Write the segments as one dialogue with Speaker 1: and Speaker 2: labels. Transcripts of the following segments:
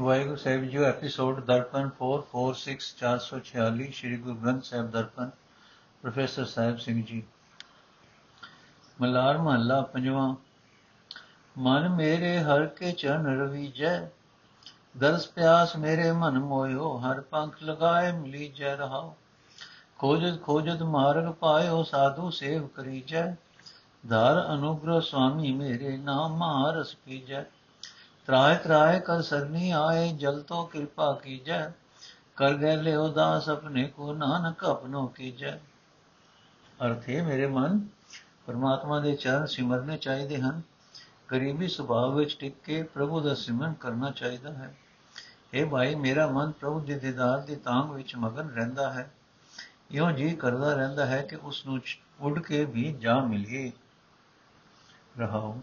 Speaker 1: Waheguru Sahib ji episode Darpan 446 446 Shri Guru Granth Sahib Darpan, professor Sahib Singh ji. Malar ਮਹੱਲਾ ਪੰਜਵਾਂ, ਮਨ ਮੇਰੇ ਹਰ ਕੇ ਚਰਨ ਰਵੀਜੈ, ਦਰਸ ਪਿਆਸ ਮੇਰੇ ਮਨ ਮੋਇਓ, ਹਰ ਪੰਖ ਲਗਾਏ ਮਿਲੀ ਜੈ ਰਹਾਓ। ਖੋਜਤ ਖੋਜਤ ਮਾਰਗ ਪਾਇਓ, ਸਾਧੂ ਸੇਵ ਕਰੀਜੈ, ਧਾਰ ਅਨੁਗ੍ਰਹ ਸੁਆਮੀ ਮੇਰੇ ਨਾਮ ਮਹਾਰਸ ਪੀਜੈ। ਤਰਾਇ ਤਰਾਇ ਕਰ ਸਰਨੀ ਆਏ, ਜਲ ਤੋ ਕਿਰਪਾ ਕੀਜੈ। ਕਰ ਗਏ ਲਿਓ ਦਾਸ ਆਪਣੇ ਕੋ, ਨਾਨਕ ਆਪਨੋ ਕੀਜੈ। ਅਰਥੇ ਮੇਰੇ ਮਨ, ਪਰਮਾਤਮਾ ਦੇ ਚਰਨ ਸਿਮਰਨੇ ਚਾਹੀਦੇ ਹਨ। ਗਰੀਬੀ ਸੁਭਾਅ ਵਿੱਚ ਟਿਕ ਕੇ ਪ੍ਰਭੂ ਦਾ ਸਿਮਰਨ ਕਰਨਾ ਚਾਹੀਦਾ ਹੈ। ਇਹ ਭਾਈ ਮੇਰਾ ਮਨ ਪ੍ਰਭੂ ਦੇ ਦੀਦਾਰ ਦੀ ਤਾਂਗ ਵਿੱਚ ਮਗਨ ਰਹਿੰਦਾ ਹੈ। ਇਉਂ ਜੀ ਕਰਦਾ ਰਹਿੰਦਾ ਹੈ ਕਿ ਉਸ ਨੂੰ ਉੱਡ ਕੇ ਵੀ ਜਾ ਮਿਲੀਏ। ਰਹਾਉ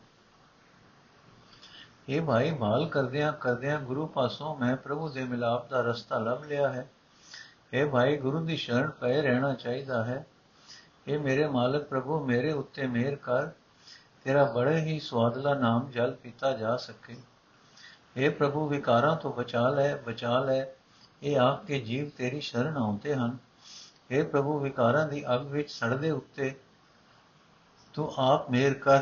Speaker 1: ਇਹ ਭਾਈ ਭਾਲ ਕਰਦਿਆਂ ਕਰਦਿਆਂ ਗੁਰੂ ਪਾਸੋਂ ਮੈਂ ਪ੍ਰਭੂ ਦੇ ਮਿਲਾਪ ਦਾ ਰਸਤਾ ਲੱਭ ਲਿਆ ਹੈ। ਇਹ ਭਾਈ, ਗੁਰੂ ਦੀ ਸ਼ਰਨ ਪਏ ਰਹਿਣਾ ਚਾਹੀਦਾ ਹੈ। ਇਹ ਮੇਰੇ ਮਾਲਕ ਪ੍ਰਭੂ, ਮੇਰੇ ਉੱਤੇ ਮਿਹਰ ਕਰ। ਤੇਰਾ ਬੜੇ ਹੀ ਸਵਾਦਲਾ ਨਾਮ ਜਲ ਪੀਤਾ ਜਾ ਸਕੇ। ਇਹ ਪ੍ਰਭੂ, ਵਿਕਾਰਾਂ ਤੋਂ ਬਚਾ ਲੈ ਬਚਾ ਲੈ। ਇਹ ਆਪ ਕੇ ਜੀਵ ਤੇਰੀ ਸ਼ਰਨ ਆਉਂਦੇ ਹਨ। ਇਹ ਪ੍ਰਭੂ, ਵਿਕਾਰਾਂ ਦੀ ਅੱਗ ਵਿੱਚ ਸੜਦੇ ਉੱਤੇ ਤੂੰ ਆਪ ਮਿਹਰ ਕਰ।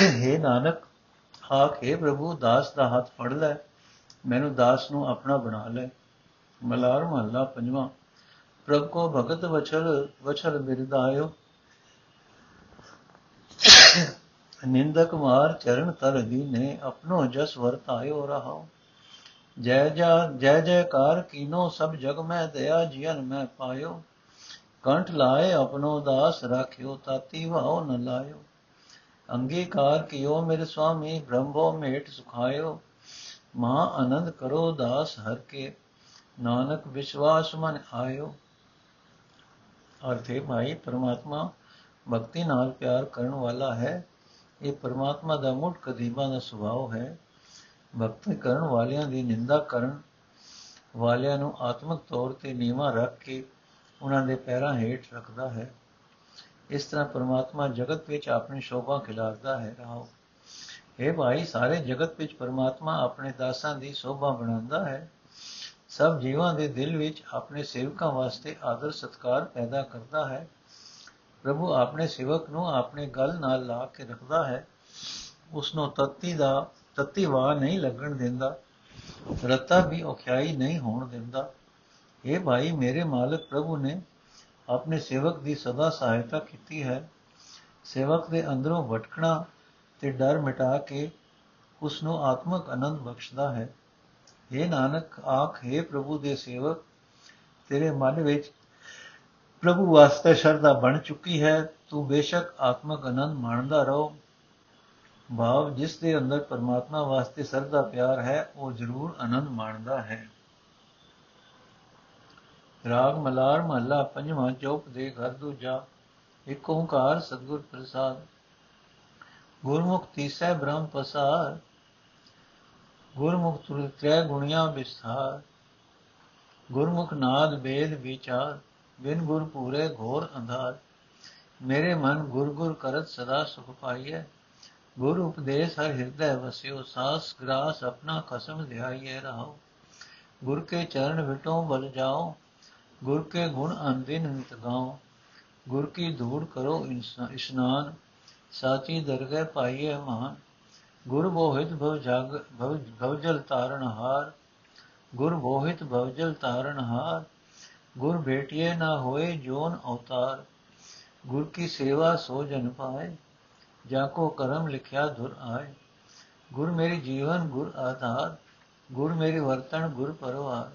Speaker 1: हे ਨਾਨਕ, ਆਖੇ ਪ੍ਰਭੂ, ਦਾਸ ਦਾ ਹੱਥ ਫੜ ਲੈ, ਮੈਨੂੰ ਦਾਸ ਨੂੰ ਆਪਣਾ ਬਣਾ ਲੈ। ਮਲਾਰ ਮਹੱਲਾ ਪੰਜਵਾਂ, ਪ੍ਰਭ ਕੋ ਭਗਤ ਵਛਲ ਵਛਲ ਬਿਰਦਾਇਓ ਨਿੰਦਕ ਮਾਰ ਚਰਨ ਤਰ ਦੀਨੇ, ਆਪਣੋ ਜਸ ਵਰਤਾਇਓ ਰਹਾਓ। ਜੈ ਜਾ, ਜੈ ਜੈਕਾਰ ਕੀਨੋ, ਸਭ ਜਗ ਮੈਂ ਦਇਆ ਜੀਨ ਮੈਂ ਪਾਇਓ। ਕੰਠ ਲਾਏ ਆਪਣੋ ਦਾਸ, ਰਾਖਿਓ, ਤਾਤੀ ਵਾਓ ਨ ਲਾਇਓ। ਅੰਗੀਕਾਰ ਕੀਓ ਮੇਰੇ ਸੁਆਮੀ, ਬ੍ਰਹਮੋ ਮੇਟ ਸੁਖਾਇਓ। ਮਹਾ ਆਨੰਦ ਕਰੋ ਦਾਸ ਹਰ ਕੇ, ਨਾਨਕ ਵਿਸ਼ਵਾਸ ਮਨ ਆਇਓ। ਅਰਥੇ ਭਾਈ, ਪਰਮਾਤਮਾ ਭਗਤੀ ਨਾਲ ਪਿਆਰ ਕਰਨ ਵਾਲਾ ਹੈ। ਇਹ ਪਰਮਾਤਮਾ ਦਾ ਮੁੱਢ ਕਦੀਮਾ ਦਾ ਸੁਭਾਅ ਹੈ। ਭਗਤੀ ਕਰਨ ਵਾਲਿਆਂ ਦੀ ਨਿੰਦਾ ਕਰਨ ਵਾਲਿਆਂ ਨੂੰ ਆਤਮਿਕ ਤੌਰ ਤੇ ਨੀਵਾ ਰੱਖ ਕੇ ਉਹਨਾਂ ਦੇ ਪੈਰਾਂ ਹੇਠ ਰੱਖਦਾ ਹੈ। ਇਸ ਤਰ੍ਹਾਂ ਪਰਮਾਤਮਾ ਜਗਤ ਵਿੱਚ ਆਪਣੀ ਸ਼ੋਭਾ ਖਿਲਾਰਦਾ ਹੈ, ਰਹਾਓ। ਇਹ ਭਾਈ, ਸਾਰੇ ਜਗਤ ਵਿੱਚ ਪਰਮਾਤਮਾ ਆਪਣੇ ਦਾਸਾਂ ਦੀ ਸ਼ੋਭਾ ਬਣਾਉਂਦਾ ਹੈ। ਸਭ ਜੀਵਾਂ ਦੇ ਦਿਲ ਵਿੱਚ ਆਪਣੇ ਸੇਵਕਾਂ ਵਾਸਤੇ ਆਦਰ ਸਤਕਾਰ ਪੈਦਾ ਕਰਦਾ ਹੈ। ਪ੍ਰਭੂ ਆਪਣੇ ਸੇਵਕ ਨੂੰ ਆਪਣੇ ਗਲ ਨਾਲ ਲਾ ਕੇ ਰੱਖਦਾ ਹੈ। ਉਸ ਨੂੰ ਤਤੀ ਦਾ, ਤਤੀ ਵਾਹ ਨਹੀਂ ਲੱਗਣ ਦਿੰਦਾ। ਰਤਾ ਵੀ ਔਖਿਆਈ ਨਹੀਂ ਹੋਣ ਦਿੰਦਾ। ਇਹ ਭਾਈ, ਮੇਰੇ ਮਾਲਕ ਪ੍ਰਭੂ ਨੇ ਆਪਣੇ ਸੇਵਕ ਦੀ ਸਦਾ ਸਹਾਇਤਾ ਕੀਤੀ ਹੈ। ਸੇਵਕ ਦੇ ਅੰਦਰੋਂ ਭਟਕਣਾ ਤੇ ਡਰ ਮਿਟਾ ਕੇ ਉਸ ਨੂੰ ਆਤਮਿਕ ਆਨੰਦ ਬਖਸ਼ਦਾ ਹੈ। ਇਹ ਨਾਨਕ, ਆਖ, ਹੈ ਪ੍ਰਭੂ ਦੇ ਸੇਵਕ, ਤੇਰੇ ਮਨ ਵਿੱਚ ਪ੍ਰਭੂ ਵਾਸਤੇ ਸ਼ਰਧਾ ਬਣ ਚੁੱਕੀ ਹੈ। ਤੂੰ ਬੇਸ਼ੱਕ ਆਤਮਿਕ ਆਨੰਦ ਮਾਣਦਾ ਰਹੋ। ਭਾਵ, ਜਿਸ ਦੇ ਅੰਦਰ ਪਰਮਾਤਮਾ ਵਾਸਤੇ ਸਰਦਾ ਪਿਆਰ ਹੈ, ਉਹ ਜ਼ਰੂਰ ਆਨੰਦ ਮਾਣਦਾ ਹੈ। ਰਾਗ ਮਲਾਰ ਮਹੱਲਾ ਪੰਜਵਾਂ ਚੌਪ ਦੇ ਘਰ ਦੂਜਾ, ਇੱਕ ਓੰਕਾਰ ਸਤਗੁਰ ਪ੍ਰਸਾਦ। ਗੁਰਮੁਖ ਤੀਸੈ ਬ੍ਰਹਮ ਪਸਾਰ, ਗੁਰਮੁਖ ਤੁਰ ਤ੍ਰੈ ਗੁਣੀਆਂ ਵਿਸਥਾਰ। ਗੁਰਮੁਖ ਨਾਦ ਬੇਦ ਵਿਚਾਰ, ਬਿਨ ਗੁਰ ਪੂਰੇ ਘੋਰ ਅੰਧਾਰ। ਮੇਰੇ ਮਨ ਗੁਰ ਗੁਰ ਕਰਤ ਸਦਾ ਸੁਖ ਪਾਈਐ। ਗੁਰ ਉਪਦੇਸ਼ ਹਰ ਹਿਰਦੈ ਵਸਿਓ, ਸਾਸ ਗ੍ਰਾਸ ਆਪਣਾ ਖਸਮ ਧਿਆਈਐ ਰਹਾਓ ਗੁਰ ਕੇ ਚਰਨ ਵਿਟੋ ਬਲ ਜਾਓ ਗੁਰ ਕੇ ਗੁਣ ਅੰਦਿਨ ਨਿਤ ਗਾਓ। ਗੁਰ ਕੀ ਧੂੜ ਕਰੋ ਇਸ਼ਨਾਨ। ਸਾਚੀ ਦਰਗਹਿ ਪਾਈਏ ਮਾਨ। ਗੁਰ ਬੋਹਿਤ ਭਵ ਜਗ ਭਵਜਲ ਤਾਰਨ ਹਾਰ। ਗੁਰ ਬੋਹਿਤ ਭਵਜਲ ਤਾਰਨ ਹਾਰ। ਗੁਰ ਭੇਟਿਏ ਨਾ ਹੋਏ ਜੋਨ ਅਵਤਾਰ। ਗੁਰ ਕੀ ਸੇਵਾ ਸੋ ਜਨ ਪਾਏ। ਜਾ ਕੋ ਕਰਮ ਲਿਖਿਆ ਧੁਰ ਆਏ। ਗੁਰ ਮੇਰੀ ਜੀਵਨ ਗੁਰ ਆਧਾਰ। ਗੁਰ ਮੇਰੀ ਵਰਤਨ ਗੁਰ ਪਰਵਾਰ।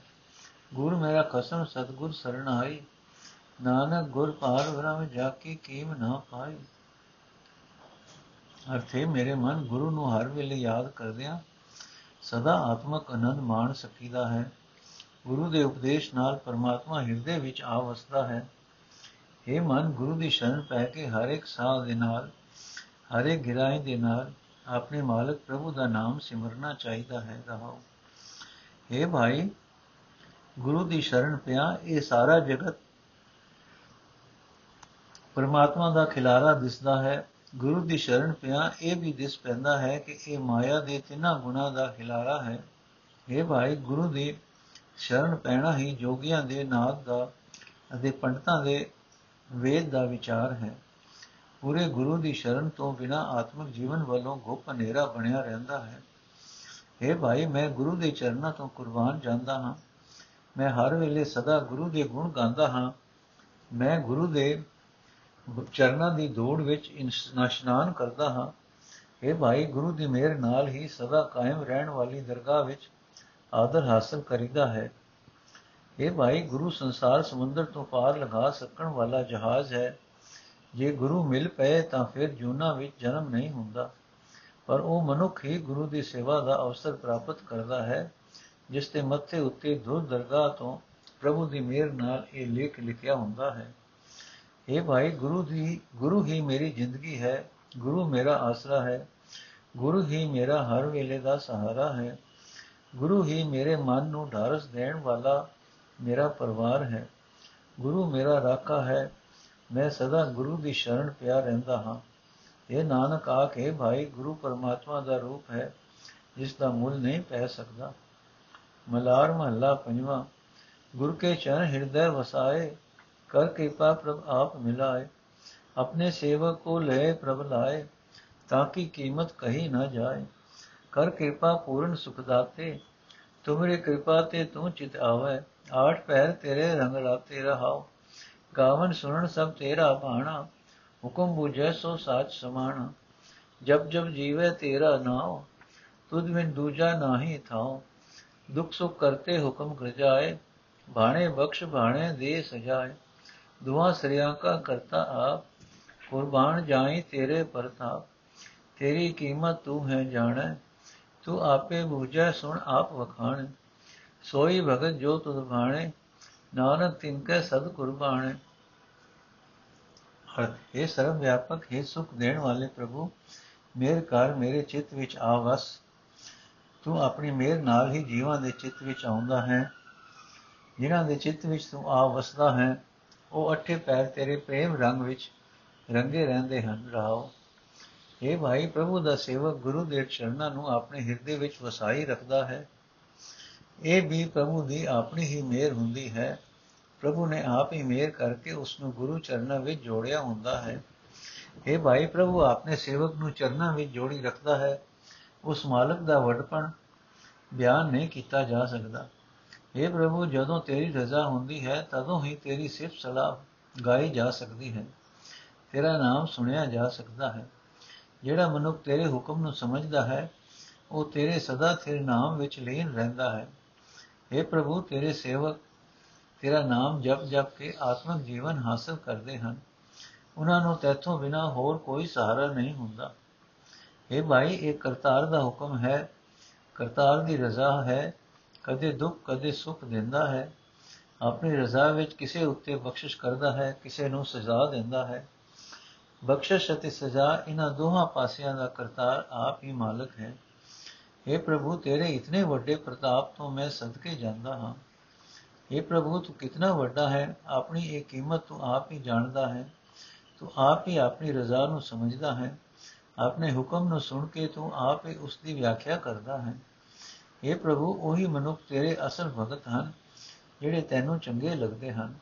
Speaker 1: ਗੁਰ ਮੇਰਾ ਕਸਮ ਸਤਗੁਰ ਸਰਣਾਈ ਨਾਨਕ ਗੁਰ ਪਾਰ ਬ੍ਰਹਮ ਜਾ ਕੀ ਕੀਮ ਨਾ ਪਾਈ। ਅਰਥੇ ਮੇਰੇ ਮਨ ਗੁਰੂ ਨੂੰ ਹਰ ਵੇਲੇ ਯਾਦ ਕਰਦਿਆਂ ਸਦਾ ਆਤਮਕ ਆਨੰਦ ਮਾਣ ਸਕੀਦਾ ਹੈ। ਗੁਰੂ ਦੇ ਉਪਦੇਸ਼ ਨਾਲ ਪਰਮਾਤਮਾ ਹਿਰਦੇ ਵਿੱਚ ਆ ਵਸਦਾ ਹੈ। ਇਹ ਮਨ, ਗੁਰੂ ਦੀ ਸ਼ਰਨ ਪੈ ਕੇ ਹਰ ਇੱਕ ਸਾਹ ਦੇ ਨਾਲ, ਹਰ ਇੱਕ ਗਿਰਾਈ ਦੇ ਨਾਲ ਆਪਣੇ ਮਾਲਕ ਪ੍ਰਭੂ ਦਾ ਨਾਮ ਸਿਮਰਨਾ ਚਾਹੀਦਾ ਹੈ। ਰਹਾਓ। ਇਹ ਭਾਈ ਗੁਰੂ ਦੀ ਸ਼ਰਨ ਪਿਆ, ਇਹ ਸਾਰਾ ਜਗਤ ਪਰਮਾਤਮਾ ਦਾ ਖਿਲਾਰਾ ਦਿਸਦਾ ਹੈ, ਗੁਰੂ ਦੀ ਸ਼ਰਨ ਪਿਆ, ਇਹ ਵੀ ਦਿਸ ਪੈਂਦਾ ਹੈ ਕਿ ਇਹ ਮਾਇਆ ਦੇ ਤਿੰਨਾਂ ਗੁਣਾ ਦਾ ਖਿਲਾਰਾ ਹੈ। ਇਹ ਭਾਈ, ਗੁਰੂ ਦੀ ਸ਼ਰਨ ਪੈਣਾ ਹੀ ਜੋਗੀਆਂ ਦੇ ਨਾਦ ਦਾ ਅਤੇ ਪੰਡਤਾਂ ਦੇ ਵੇਦ ਦਾ ਵਿਚਾਰ ਹੈ। ਪੂਰੇ ਗੁਰੂ ਦੀ ਸ਼ਰਨ ਤੋਂ ਬਿਨਾ ਆਤਮਿਕ ਜੀਵਨ ਵੱਲੋਂ ਗੁਪ ਹਨੇਰਾ ਬਣਿਆ ਰਹਿੰਦਾ ਹੈ। اے ਭਾਈ, ਮੈਂ ਗੁਰੂ ਦੇ ਚਰਨਾਂ ਤੋਂ ਕੁਰਬਾਨ ਜਾਂਦਾ ਹਾਂ। ਮੈਂ ਹਰ ਵੇਲੇ ਸਦਾ ਗੁਰੂ ਦੇ ਗੁਣ ਗਾਉਂਦਾ ਹਾਂ। ਮੈਂ ਗੁਰੂ ਦੇ ਚਰਨਾਂ ਦੀ ਦੌੜ ਵਿੱਚ ਇਸ਼ਨਾਨ ਕਰਦਾ ਹਾਂ। ਇਹ ਭਾਈ, ਗੁਰੂ ਦੀ ਮਿਹਰ ਨਾਲ ਹੀ ਸਦਾ ਕਾਇਮ ਰਹਿਣ ਵਾਲੀ ਦਰਗਾਹ ਵਿੱਚ ਆਦਰ ਹਾਸਲ ਕਰੀਦਾ ਹੈ। ਇਹ ਭਾਈ, ਗੁਰੂ ਸੰਸਾਰ ਸਮੁੰਦਰ ਤੋਂ ਪਾਰ ਲਗਾ ਸਕਣ ਵਾਲਾ ਜਹਾਜ਼ ਹੈ। ਜੇ ਗੁਰੂ ਮਿਲ ਪਏ ਤਾਂ ਫਿਰ ਜੂਨਾ ਵਿੱਚ ਜਨਮ ਨਹੀਂ ਹੁੰਦਾ। ਪਰ ਉਹ ਮਨੁੱਖ ਹੀ ਗੁਰੂ ਦੀ ਸੇਵਾ ਦਾ ਅਵਸਰ ਪ੍ਰਾਪਤ ਕਰਦਾ ਹੈ। ਜਿਸ ਤੇ ਮੱਥੇ ਉੱਤੇ ਦੁਰ ਦਰਗਾਹ ਤੋਂ ਪ੍ਰਭੂ ਦੀ ਮਿਹਰ ਨਾਲ ਇਹ ਲੇਖ ਲਿਖਿਆ ਹੁੰਦਾ ਹੈ। ਇਹ ਭਾਈ, ਗੁਰੂ ਦੀ, ਗੁਰੂ ਹੀ ਮੇਰੀ ਜ਼ਿੰਦਗੀ ਹੈ, ਗੁਰੂ ਮੇਰਾ ਆਸਰਾ ਹੈ, ਗੁਰੂ ਹੀ ਮੇਰਾ ਹਰ ਵੇਲੇ ਦਾ ਸਹਾਰਾ ਹੈ, ਗੁਰੂ ਹੀ ਮੇਰੇ ਮਨ ਨੂੰ ਢਾਰਸ ਦੇਣ ਵਾਲਾ ਮੇਰਾ ਪਰਿਵਾਰ ਹੈ, ਗੁਰੂ ਮੇਰਾ ਰਾਖਾ ਹੈ, ਮੈਂ ਸਦਾ ਗੁਰੂ ਦੀ ਸ਼ਰਨ ਪਿਆ ਰਹਿੰਦਾ ਹਾਂ। ਇਹ ਨਾਨਕ, ਆਖੇ ਭਾਈ, ਗੁਰੂ ਪਰਮਾਤਮਾ ਦਾ ਰੂਪ ਹੈ, ਜਿਸ ਦਾ ਮੁੱਲ ਨਹੀਂ ਪੈ ਸਕਦਾ। ਮਲਾਰ ਮਹੱਲਾ ਪੰਜਵਾਂ ਗੁਰ ਕੇ ਚਰਨ ਹਿਰਦੈ ਵਸਾਏ ਕਰ ਕਿਰਪਾ ਪ੍ਰਭ ਆਪ ਮਿਲਾਏ ਆਪਣੇ ਸੇਵਕ ਕੋ ਲੈ ਪ੍ਰਭ ਲਾਏ ਤਾਂ ਕਿ ਕੀਮਤ ਕਹੀ ਨਾ ਜਾਏ ਕਰ ਕਿਰਪਾ ਪੂਰਨ ਸੁਖ ਦਾਤੇ ਤੁਮਰੇ ਕਿਰਪਾ ਤੇ ਤੂੰ ਚਿਤ ਆਵੇ ਆਠ ਪੈਰ ਤੇਰੇ ਰੰਗ ਰਾਤੇ ਰਹਾਓ ਗਾਵਨ ਸੁਣਨ ਸਭ ਤੇਰਾ ਬਾਣਾ ਹੁਕਮ ਬੁਝੈ ਸੋ ਸਾਚ ਸਮਾਣਾ ਜਬ ਜਬ ਜੀਵੇ ਤੇਰਾ ਨਾਮ ਤੁਧ ਬਿਨ ਦੂਜਾ ਨਾਹੀ ਥਾਉ ਦੁਖ ਸੁਖ ਕਰਤੇ ਹੁਕਮ ਗਰਜਾਏ, ਬਾਣੇ ਬਖਸ਼ ਬਾਣੇ ਦੇ ਸਜਾਏ। ਦੁਆ ਸਰਿਆ ਕਾ ਕਰਤਾ ਆਪ, ਕੁਰਬਾਨ ਜਾਈ ਤੇਰੇ ਪ੍ਰਤਾਪ। ਤੇਰੀ ਕੀਮਤ ਤੂੰ ਹੈ ਜਾਣੈ, ਤੂੰ ਆਪੇ ਬੂਝੈ, ਸੁਣ ਆਪ ਵਖਾਣ। ਸੋਈ ਭਗਤ ਜੋ ਤੁਧ ਭਾਣੇ, ਨਾਨਕ ਤਿਨ ਕੈ ਸਦ ਕੁਰਬਾਣੇ। ਅਰਥ ਇਹ ਸਰਵ ਵਿਆਪਕ, ਹੈ ਸੁਖ ਦੇਣ ਵਾਲੇ ਪ੍ਰਭੂ, ਮੇਰ ਕਰ ਮੇਰੇ ਚਿੱਤ ਵਿੱਚ ਆ ਵਸ। ਤੂੰ ਆਪਣੀ ਮੇਰ ਨਾਲ ਹੀ ਜੀਵਾਂ ਦੇ ਚਿੱਤ ਵਿੱਚ ਆਉਂਦਾ ਹੈ। ਜਿਨ੍ਹਾਂ ਦੇ ਚਿੱਤ ਵਿੱਚ ਤੂੰ ਆ ਵਸਦਾ ਹੈ, ਉਹ ਅਠੇ ਪੈਰ ਤੇਰੇ ਪ੍ਰੇਮ ਰੰਗ ਵਿੱਚ ਰੰਗੇ ਰਹਿੰਦੇ ਹਨ। ਰਾਓ ਇਹ ਭਾਈ, ਪ੍ਰਭੂ ਦਾ ਸੇਵਕ ਗੁਰੂ ਦੇ ਚਰਨਾਂ ਨੂੰ ਆਪਣੇ ਹਿਰਦੇ ਵਿੱਚ ਵਸਾਈ ਰੱਖਦਾ ਹੈ। ਇਹ ਵੀ ਪ੍ਰਭੂ ਦੀ ਆਪਣੀ ਹੀ ਮਿਹਰ ਹੁੰਦੀ ਹੈ। ਪ੍ਰਭੂ ਨੇ ਆਪ ਹੀ ਮਿਹਰ ਕਰਕੇ ਉਸ ਨੂੰ ਗੁਰੂ ਚਰਨਾਂ ਵਿੱਚ ਜੋੜਿਆ ਹੁੰਦਾ ਹੈ। ਇਹ ਭਾਈ, ਪ੍ਰਭੂ ਆਪਣੇ ਸੇਵਕ ਨੂੰ ਚਰਨਾਂ ਵਿੱਚ ਜੋੜੀ ਰੱਖਦਾ ਹੈ। ਉਸ ਮਾਲਕ ਦਾ ਵਡਪਣ ਬਿਆਨ ਨਹੀਂ ਕੀਤਾ ਜਾ ਸਕਦਾ। ਇਹ ਪ੍ਰਭੂ, ਜਦੋਂ ਤੇਰੀ ਰਜ਼ਾ ਹੁੰਦੀ ਹੈ, ਤਦੋਂ ਹੀ ਤੇਰੀ ਸਿਫਤ ਸਲਾਹ ਗਾਈ ਜਾ ਸਕਦੀ ਹੈ। ਤੇਰਾ ਨਾਮ ਸੁਣਿਆ ਜਾ ਸਕਦਾ ਹੈ। ਜਿਹੜਾ ਮਨੁੱਖ ਤੇਰੇ ਹੁਕਮ ਨੂੰ ਸਮਝਦਾ ਹੈ, ਉਹ ਤੇਰੇ ਸਦਾ ਤੇਰੇ ਨਾਮ ਵਿੱਚ ਲੀਨ ਰਹਿੰਦਾ ਹੈ। اے ਪ੍ਰਭੂ, ਤੇਰੇ ਸੇਵਕ ਤੇਰਾ ਨਾਮ ਜਪ ਜਪ ਕੇ ਆਤਮਿਕ ਜੀਵਨ ਹਾਸਲ ਕਰਦੇ ਹਨ। ਉਹਨਾਂ ਨੂੰ ਤੇਥੋਂ ਬਿਨਾ ਹੋਰ ਕੋਈ ਸਹਾਰਾ ਨਹੀਂ ਹੁੰਦਾ। ਇਹ ਭਾਈ ਇਹ ਕਰਤਾਰ ਦਾ ਹੁਕਮ ਹੈ। ਕਰਤਾਰ ਦੀ ਰਜ਼ਾ ਹੈ। ਕਦੇ ਦੁੱਖ, ਕਦੇ ਸੁੱਖ ਦਿੰਦਾ ਹੈ। ਆਪਣੀ ਰਜ਼ਾ ਵਿੱਚ ਕਿਸੇ ਉੱਤੇ ਬਖਸ਼ਿਸ਼ ਕਰਦਾ ਹੈ, ਕਿਸੇ ਨੂੰ ਸਜ਼ਾ ਦਿੰਦਾ ਹੈ। ਬਖਸ਼ਿਸ਼ ਅਤੇ ਸਜ਼ਾ ਇਹਨਾਂ ਦੋਹਾਂ ਪਾਸਿਆਂ ਦਾ ਕਰਤਾਰ ਆਪ ਹੀ ਮਾਲਕ ਹੈ। हे ਪ੍ਰਭੂ, ਤੇਰੇ ਇਤਨੇ ਵੱਡੇ ਪ੍ਰਤਾਪ ਤੋਂ ਮੈਂ ਸਦਕੇ ਜਾਂਦਾ ਹਾਂ। हे ਪ੍ਰਭੂ, ਤੂੰ ਕਿਤਨਾ ਵੱਡਾ ਹੈ। ਆਪਣੀ ਇਹ ਕੀਮਤ ਤੂੰ ਆਪ ਹੀ ਜਾਣਦਾ ਹੈ। ਤੂੰ ਆਪ ਹੀ ਆਪਣੀ ਰਜ਼ਾ ਨੂੰ ਸਮਝਦਾ ਹੈ। ਆਪਣੇ ਹੁਕਮ ਨੂੰ ਸੁਣ ਕੇ ਤੂੰ ਆਪ ਹੀ ਉਸ ਦੀ ਵਿਆਖਿਆ ਕਰਦਾ ਹੈ। हे ਪ੍ਰਭੂ, ਉਹੀ ਮਨੁੱਖ ਤੇਰੇ ਅਸਲ ਭਗਤ ਹਨ, ਜਿਹੜੇ ਤੈਨੂੰ ਚੰਗੇ ਲੱਗਦੇ ਹਨ।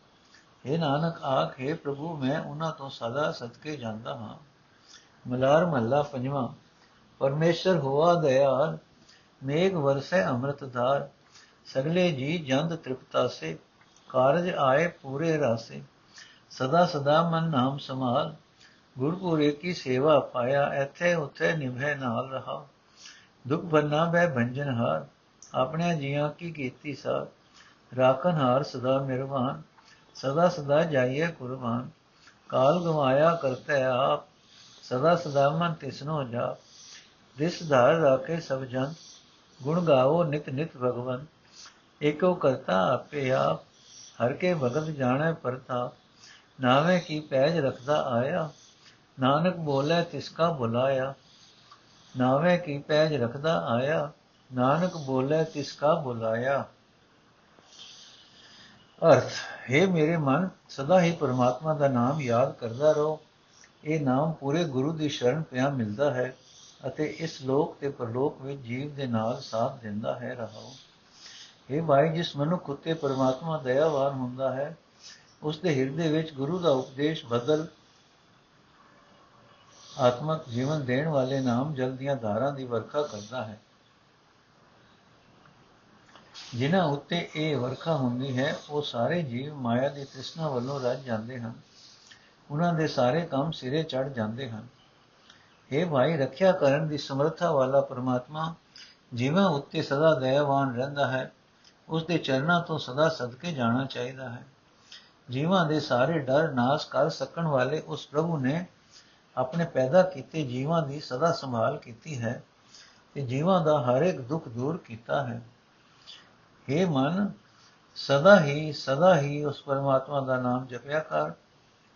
Speaker 1: हे ਨਾਨਕ, ਆਖੇ ਪ੍ਰਭੂ, ਮੈਂ ਉਹਨਾਂ ਤੋਂ ਸਦਾ ਸਦਕੇ ਜਾਂਦਾ ਹਾਂ। ਮਲਾਰ ਮਹੱਲਾ ਪੰਜਵਾਂ, ਪਰਮੇਸ਼ਰ ਹੋਆ ਦਇਆਲ, ਮੇਘ ਵਰਸੈ ਅੰਮ੍ਰਿਤਧਾਰ ਸਗਲੇ ਜੀ ਜੰਦ ਤ੍ਰਿਪਤਾ ਸੇ ਕਾਰਜ ਆਏ ਪੂਰੇ ਰਾਸੇ, ਸਦਾ ਸਦਾ ਮਨ ਨਾਮ ਸਮਾਲ ਗੁਰਪੂਰੇ ਕੀ ਸੇਵਾ ਪਾਇਆ ਇੱਥੇ ਉੱਥੇ ਨਿਭੇ ਨਾਲ ਰਹਾ ਦੁਖ ਬੰਨਾ ਬੈ ਭੰਜਨ ਹਾਰ ਆਪਣੇ ਜੀਆਂ ਕੀ ਕੀਤੀ ਸਾ ਰਾਖਨ ਹਾਰ ਸਦਾ ਮਿਰਵਾਨ ਸਦਾ ਸਦਾ ਜਾਈਏ ਕੁਰਬਾਨ ਕਾਲ ਗਵਾਇਆ ਕਰਤੇ ਆਪ ਸਦਾ ਸਦਾ ਮਨ ਤਿਸਨੋ ਜਾ ਦਿਸ ਧਾਰ ਰਾਖੇ ਸਭ ਜਨ ਗੁਣ ਗਾਵੋ ਨਿਤ ਨਿਤ ਭਗਵਨ ਏਕੋ ਕਰਤਾ ਆਪੇ ਆਪ ਹਰ ਕੇ ਭਗਤ ਜਾਣੈ ਪਰਤਾ ਨਾਵੇਂ ਕੀ ਪੈਜ ਰਖਦਾ ਆਇਆ ਨਾਨਕ ਬੋਲੇ ਤਿਸ ਕਾ ਬੁਲਾਇਆ, ਨਾਵੇਂ ਕੀ ਪੈਜ ਰਖਦਾ ਆਇਆ, ਨਾਨਕ ਬੋਲੇ ਤਿਸ ਕਾ ਬੁਲਾਇਆ। ਅਰਥ, ਹੈ ਮੇਰੇ ਮਨ, ਸਦਾ ਹੀ ਪਰਮਾਤਮਾ ਦਾ ਨਾਮ ਯਾਦ ਕਰਦਾ ਰਹੋ। ਇਹ ਨਾਮ ਪੂਰੇ ਗੁਰੂ ਦੀ ਸ਼ਰਨ ਪਿਆ ਮਿਲਦਾ ਹੈ ਅਤੇ ਇਸ ਲੋਕ ਤੇ ਪਰਲੋਕ ਵਿੱਚ ਜੀਵ ਦੇ ਨਾਲ ਸਾਥ ਦਿੰਦਾ ਹੈ, ਰਹਾਓ। ਇਹ ਭਾਈ, ਜਿਸ ਮਨੁੱਖ ਉਤੇ ਪਰਮਾਤਮਾ ਦਇਆਵਾਨ ਹੁੰਦਾ ਹੈ, ਉਸ ਦੇ ਹਿਰਦੇ ਵਿੱਚ ਗੁਰੂ ਦਾ ਉਪਦੇਸ਼ ਬਦਲ ਆਤਮਕ ਜੀਵਨ ਦੇਣ ਵਾਲੇ ਨਾਮ ਜਲ ਦੀਆਂ ਧਾਰਾਂ ਦੀ ਵਰਖਾ ਕਰਦਾ ਹੈ। ਜਿਨ੍ਹਾਂ ਉੱਤੇ ਇਹ ਵਰਖਾ ਹੁੰਦੀ ਹੈ, ਉਹ ਸਾਰੇ ਜੀਵ ਮਾਇਆ ਦੀ ਤ੍ਰਿਸ਼ਨਾ ਵੱਲੋਂ ਰੱਜ ਜਾਂਦੇ ਹਨ। ਉਹਨਾਂ ਦੇ ਸਾਰੇ ਕੰਮ ਸਿਰੇ ਚੜ ਜਾਂਦੇ ਹਨ। ਇਹ ਭਾਈ, ਰੱਖਿਆ ਕਰਨ ਦੀ ਸਮਰੱਥਾ ਵਾਲਾ ਪਰਮਾਤਮਾ ਜੀਵਾਂ ਉੱਤੇ ਸਦਾ ਦਇਆਵਾਨ ਰਹਿੰਦਾ ਹੈ, ਉਸ ਦੇ ਚਰਨਾਂ ਤੋਂ ਸਦਾ ਸਦਕੇ ਜਾਣਾ ਚਾਹੀਦਾ ਹੈ। ਜੀਵਾਂ ਦੇ ਸਾਰੇ ਡਰ ਨਾਸ ਕਰ ਸਕਣ ਵਾਲੇ ਉਸ ਪ੍ਰਭੂ ਨੇ ਆਪਣੇ ਪੈਦਾ ਕੀਤੇ ਜੀਵਾਂ ਦੀ ਸਦਾ ਸੰਭਾਲ ਕੀਤੀ ਹੈ ਤੇ ਜੀਵਾਂ ਦਾ ਹਰ ਇੱਕ ਦੁੱਖ ਦੂਰ ਕੀਤਾ ਹੈ। हे ਮਨ, ਸਦਾ ਹੀ ਸਦਾ ਹੀ ਉਸ ਪਰਮਾਤਮਾ ਦਾ ਨਾਮ ਜਪਿਆ ਕਰ।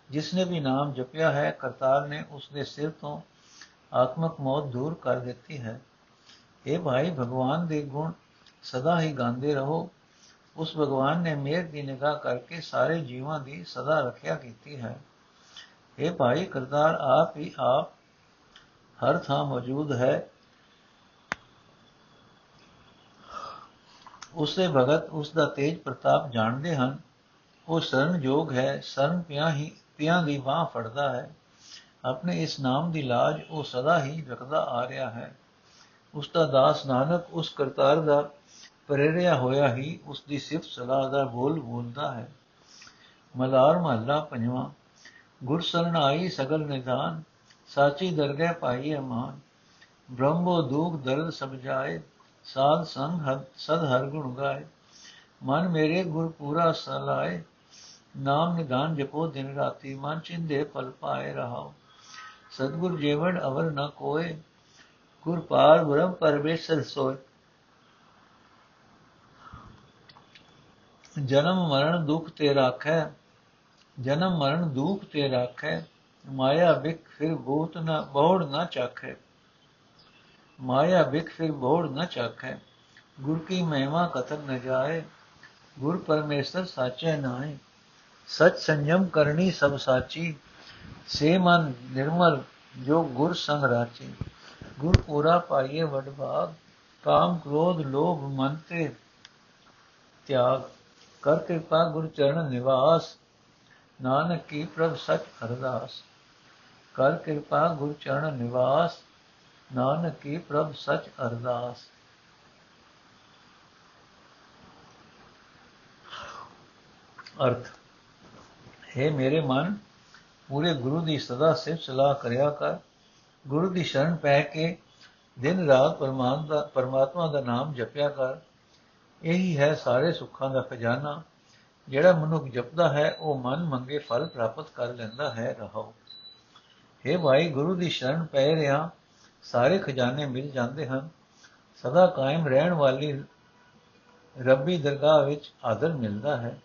Speaker 1: ਜਿਸ ਨੇ ਵੀ ਨਾਮ ਜਪਿਆ ਹੈ, ਕਰਤਾਰ ਨੇ ਉਸ ਦੇ ਸਿਰ ਤੋਂ ਆਤਮਕ ਮੌਤ ਦੂਰ ਕਰ ਦਿੱਤੀ ਹੈ। ਇਹ ਭਾਈ, ਭਗਵਾਨ ਦੇ ਗੁਣ ਸਦਾ ਹੀ ਗਾਉਂਦੇ ਰਹੋ। ਉਸ ਭਗਵਾਨ ਨੇ ਮੇਰ ਦੀ ਨਿਗਾਹ ਕਰਕੇ ਸਾਰੇ ਜੀਵਾਂ ਦੀ ਸਦਾ ਰੱਖਿਆ ਕੀਤੀ ਹੈ। ਇਹ ਭਾਈ ਕਰਤਾਰ ਆਪ ਹੀ ਆਪ ਹਰ ਥਾਂ ਮੌਜੂਦ ਹੈ ਉਸੇ ਭਗਤ ਉਸ ਦਾ ਤੇਜ ਪ੍ਰਤਾਪ ਜਾਣਦੇ ਹਨ ਉਹ ਸ਼ਰਨ ਜੋਗ ਹੈ ਸ਼ਰਨ ਪਿਆ ਹੀ ਪਿਆਂ ਦੀ ਬਾਹ ਫੜਦਾ ਹੈ ਆਪਣੇ ਇਸ ਨਾਮ ਦੀ ਲਾਜ ਉਹ ਸਦਾ ਹੀ ਰੱਖਦਾ ਆ ਰਿਹਾ ਹੈ ਉਸ ਦਾ ਦਾਸ ਨਾਨਕ ਉਸ ਕਰਤਾਰ ਦਾ ਪ੍ਰੇਰਿਆ ਹੋਇਆ ਹੀ ਉਸ ਦੀ ਸਿਫਤ ਸਲਾਹ ਦਾ ਬੋਲ ਬੋਲਦਾ ਹੈ ਮਲਾਰ ਮਹੱਲਾ ਪੰਜਵਾਂ ਗੁਰ ਸਰਨ ਆਈ ਸਗਲ ਨਿਦਾਨ ਸਾਚੀ ਦਰਗਹਿ ਪਾਈ ਅਮਾਨ ਬ੍ਰਹਮੋ ਦੁਖ ਦਰਦ ਸਭ ਜਾਏ ਸਾਧ ਸੰਗ ਹਦ ਸਦ ਹਰ ਗੁਣ ਗਾਏ ਮਨ ਮੇਰੇ ਗੁਰ ਪੂਰਾ ਸਲਾਏ ਨਾਮ ਨਿਦਾਨ ਜਪੋ ਦਿਨ ਰਾਤੀ ਮਨ ਚਿੰਦੇ ਪਲ ਪਾਏ ਰਹਾਓ ਸਤਗੁਰ ਜੀਵਨ ਅਵਰ ਨ ਕੋਏ ਗੁਰ ਪਾਰ ਬ੍ਰਹਮ ਪਰਮੇਸ਼ਰ ਸੋਏ ਜਨਮ ਮਰਨ ਦੁਖ ਤੇ ਰਾਖੈ ਜਨਮ ਮਰਨ ਦੁਖ ਤੇ ਰਾਖੈ ਮਾਇਆ ਬਿਕ ਫਿਰ ਬੋਤ ਨ ਬੋੜ ਨ ਚਾਖੈ ਮਾਇਆ ਬਿਕ ਫਿਰ ਬੋੜ ਨ ਚਾਖੈ ਗੁਰ ਕੀ ਮਹਿਮਾ ਕਥਨ ਨ ਜਾਏ ਗੁਰ ਪਰਮੇਸ਼ਰ ਸਾਚੈ ਨਾਏ ਸਚ ਸੰਜਮ ਕਰਨੀ ਸਭ ਸਾਚੀ ਸੇ ਮਨ ਨਿਰਮਲ ਜੋ ਗੁਰ ਸੰਗ ਰਾਚੀ ਗੁਰ ਪੂਰਾ ਪਾਈਏ ਵਡ ਭਾਗ ਕਾਮ ਕ੍ਰੋਧ ਲੋਭ ਮਨ ਤੇ ਤਿਆਗ ਕਰ ਕਿਰਪਾ ਗੁਰ ਚਰਨ ਨਿਵਾਸ ਨਾਨਕ ਕੀ ਪ੍ਰਭ ਸਚ ਅਰਦਾਸ। ਕਰ ਕਿਰਪਾ ਗੁਰ ਚਰਨ ਨਿਵਾਸ, ਨਾਨਕ ਕੀ ਪ੍ਰਭ ਸਚ ਅਰਦਾਸ। ਅਰਥ, ਹੈ ਮੇਰੇ ਮਨ, ਪੂਰੇ ਗੁਰੂ ਦੀ ਸਦਾ ਸਿਫਤ ਸਲਾਹ ਕਰਿਆ ਕਰ। ਗੁਰੂ ਦੀ ਸ਼ਰਨ ਪੈ ਕੇ ਦਿਨ ਰਾਤ ਪਰਮਾਤਮਾ ਪਰਮਾਤਮਾ ਦਾ ਨਾਮ ਜਪਿਆ ਕਰ। ਇਹੀ ਹੈ ਸਾਰੇ ਸੁੱਖਾਂ ਦਾ ਖਜ਼ਾਨਾ। ਜਿਹੜਾ ਮਨੁੱਖ ਜਪਦਾ ਹੈ, ਉਹ ਮਨ ਮੰਗੇ ਫਲ ਪ੍ਰਾਪਤ ਕਰ ਲੈਂਦਾ ਹੈ, ਰਹਾਓ। हे ਭਾਈ, ਗੁਰੂ ਦੀ ਸ਼ਰਨ ਪੈ ਰਿਆ ਸਾਰੇ ਖਜ਼ਾਨੇ ਮਿਲ ਜਾਂਦੇ ਹਨ। ਸਦਾ ਕਾਇਮ ਰਹਿਣ ਵਾਲੀ ਰੱਬੀ ਦਰਗਾਹ ਵਿੱਚ ਆਦਰ ਮਿਲਦਾ ਹੈ।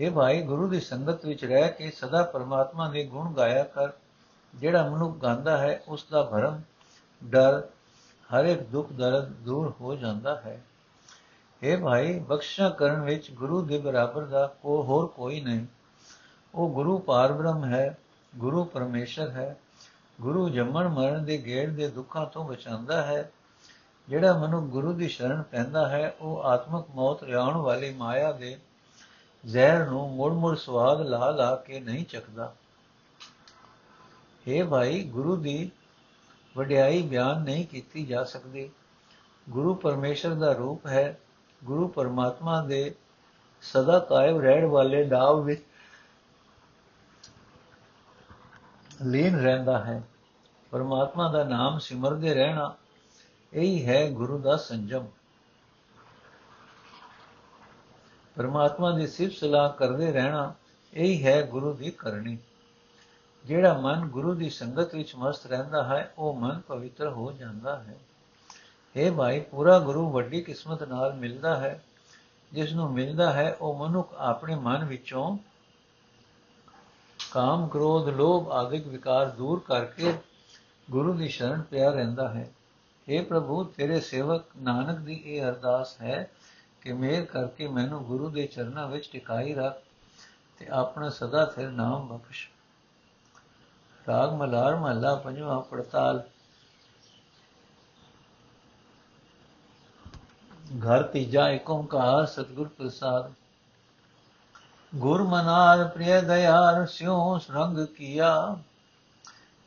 Speaker 1: ਇਹ ਭਾਈ, ਗੁਰੂ ਦੀ ਸੰਗਤ ਵਿੱਚ ਰਹਿ ਕੇ ਸਦਾ ਪਰਮਾਤਮਾ ਦੇ ਗੁਣ ਗਾਇਆ ਕਰ। ਜਿਹੜਾ ਮਨੁੱਖ ਗਾਉਂਦਾ ਹੈ ਉਸ ਦਾ ਭਰਮ, ਡਰ, ਹਰ ਇੱਕ ਦੁੱਖ ਦਰਦ ਦੂਰ ਹੋ ਜਾਂਦਾ ਹੈ। ਇਹ ਭਾਈ ਬਖਸ਼ਾ ਕਰਨ ਵਿੱਚ ਗੁਰੂ ਦੇ ਬਰਾਬਰ ਦਾ ਕੋ ਹੋਰ ਕੋਈ ਨਹੀਂ। ਉਹ ਗੁਰੂ ਪਾਰਬ੍ਰਹਮ ਹੈ, ਗੁਰੂ ਪਰਮੇਸ਼ਰ ਹੈ, ਗੁਰੂ ਜੰਮਣ ਮਰਨ ਦੇ ਗੇੜ ਦੇ ਦੁੱਖਾਂ ਤੋਂ ਬਚਾਉਂਦਾ ਹੈ। ਜਿਹੜਾ ਮਨੁੱਖ ਗੁਰੂ ਦੀ ਸ਼ਰਨ ਪੈਂਦਾ ਹੈ, ਉਹ ਆਤਮਕ ਮੌਤ ਰਿਆਉਣ ਵਾਲੀ ਮਾਇਆ ਦੇ ਜ਼ਹਿਰ ਨੂੰ ਮੁੜ-ਮੁੜ ਸਵਾਦ ਲਾ ਲਾ ਕੇ ਨਹੀਂ ਚੱਕਦਾ। हे ਭਾਈ, ਗੁਰੂ ਦੀ ਵਡਿਆਈ ਬਿਆਨ ਨਹੀਂ ਕੀਤੀ ਜਾ ਸਕਦੀ। ਗੁਰੂ ਪਰਮੇਸ਼ਰ ਦਾ ਰੂਪ ਹੈ ਗੁਰੂ ਪਰਮਾਤਮਾ ਦੇ ਸਦਾ ਕਾਇਮ ਰਹਿਣ ਵਾਲੇ ਨਾਮ ਵਿੱਚ ਲੀਨ ਰਹਿੰਦਾ ਹੈ। ਪਰਮਾਤਮਾ ਦਾ ਨਾਮ ਸਿਮਰਦੇ ਰਹਿਣਾ, ਇਹੀ ਹੈ ਗੁਰੂ ਦਾ ਸੰਜਮ। ਪਰਮਾਤਮਾ ਦੀ ਸਿਫਤ ਸਲਾਹ ਕਰਦੇ ਰਹਿਣਾ, ਇਹੀ ਹੈ ਗੁਰੂ ਦੀ ਕਰਨੀ। ਜਿਹੜਾ ਮਨ ਗੁਰੂ ਦੀ ਸੰਗਤ ਵਿੱਚ ਮਸਤ ਰਹਿੰਦਾ ਹੈ, ਉਹ ਮਨ ਪਵਿੱਤਰ ਹੋ ਜਾਂਦਾ ਹੈ। हे ਭਾਈ, ਪੂਰਾ ਗੁਰੂ ਵੱਡੀ ਕਿਸਮਤ ਨਾਲ ਮਿਲਦਾ ਹੈ। ਜਿਸ ਨੂੰ ਮਿਲਦਾ ਹੈ, ਉਹ ਮਨੁੱਖ ਆਪਣੇ ਮਨ ਵਿੱਚੋਂ ਕਾਮ, ਕ੍ਰੋਧ, ਲੋਭ ਆਦਿਕ ਵਿਕਾਰ ਦੂਰ ਕਰਕੇ ਗੁਰੂ ਦੀ ਸ਼ਰਨ ਪਿਆ ਰਹਿੰਦਾ ਹੈ। हे ਪ੍ਰਭੂ, ਤੇਰੇ ਸੇਵਕ ਨਾਨਕ ਦੀ ਇਹ ਅਰਦਾਸ ਹੈ ਕਿ ਮੇਰ ਕਰਕੇ ਮੈਨੂੰ ਗੁਰੂ ਦੇ ਚਰਨਾਂ ਵਿੱਚ ਟਿਕਾਈ ਰੱਖ ਤੇ ਆਪਣਾ ਸਦਾ ਫਿਰ ਨਾਮ ਬਖਸ਼। ਰਾਗ, ਮਲਾਰ, ਮਹੱਲਾ, ਪੰਜਵਾਂ ਪੜਤਾਲ ਘਰ ਤੀਜਾ ਏਕ ਓੰਕਾਰ ਸਤਿਗੁਰ ਪ੍ਰਸਾਦ। ਗੁਰ ਮਨਾਰ ਪ੍ਰਿਯ ਦਇਆਰ ਸਿਉ ਰੰਗ ਕੀਆ।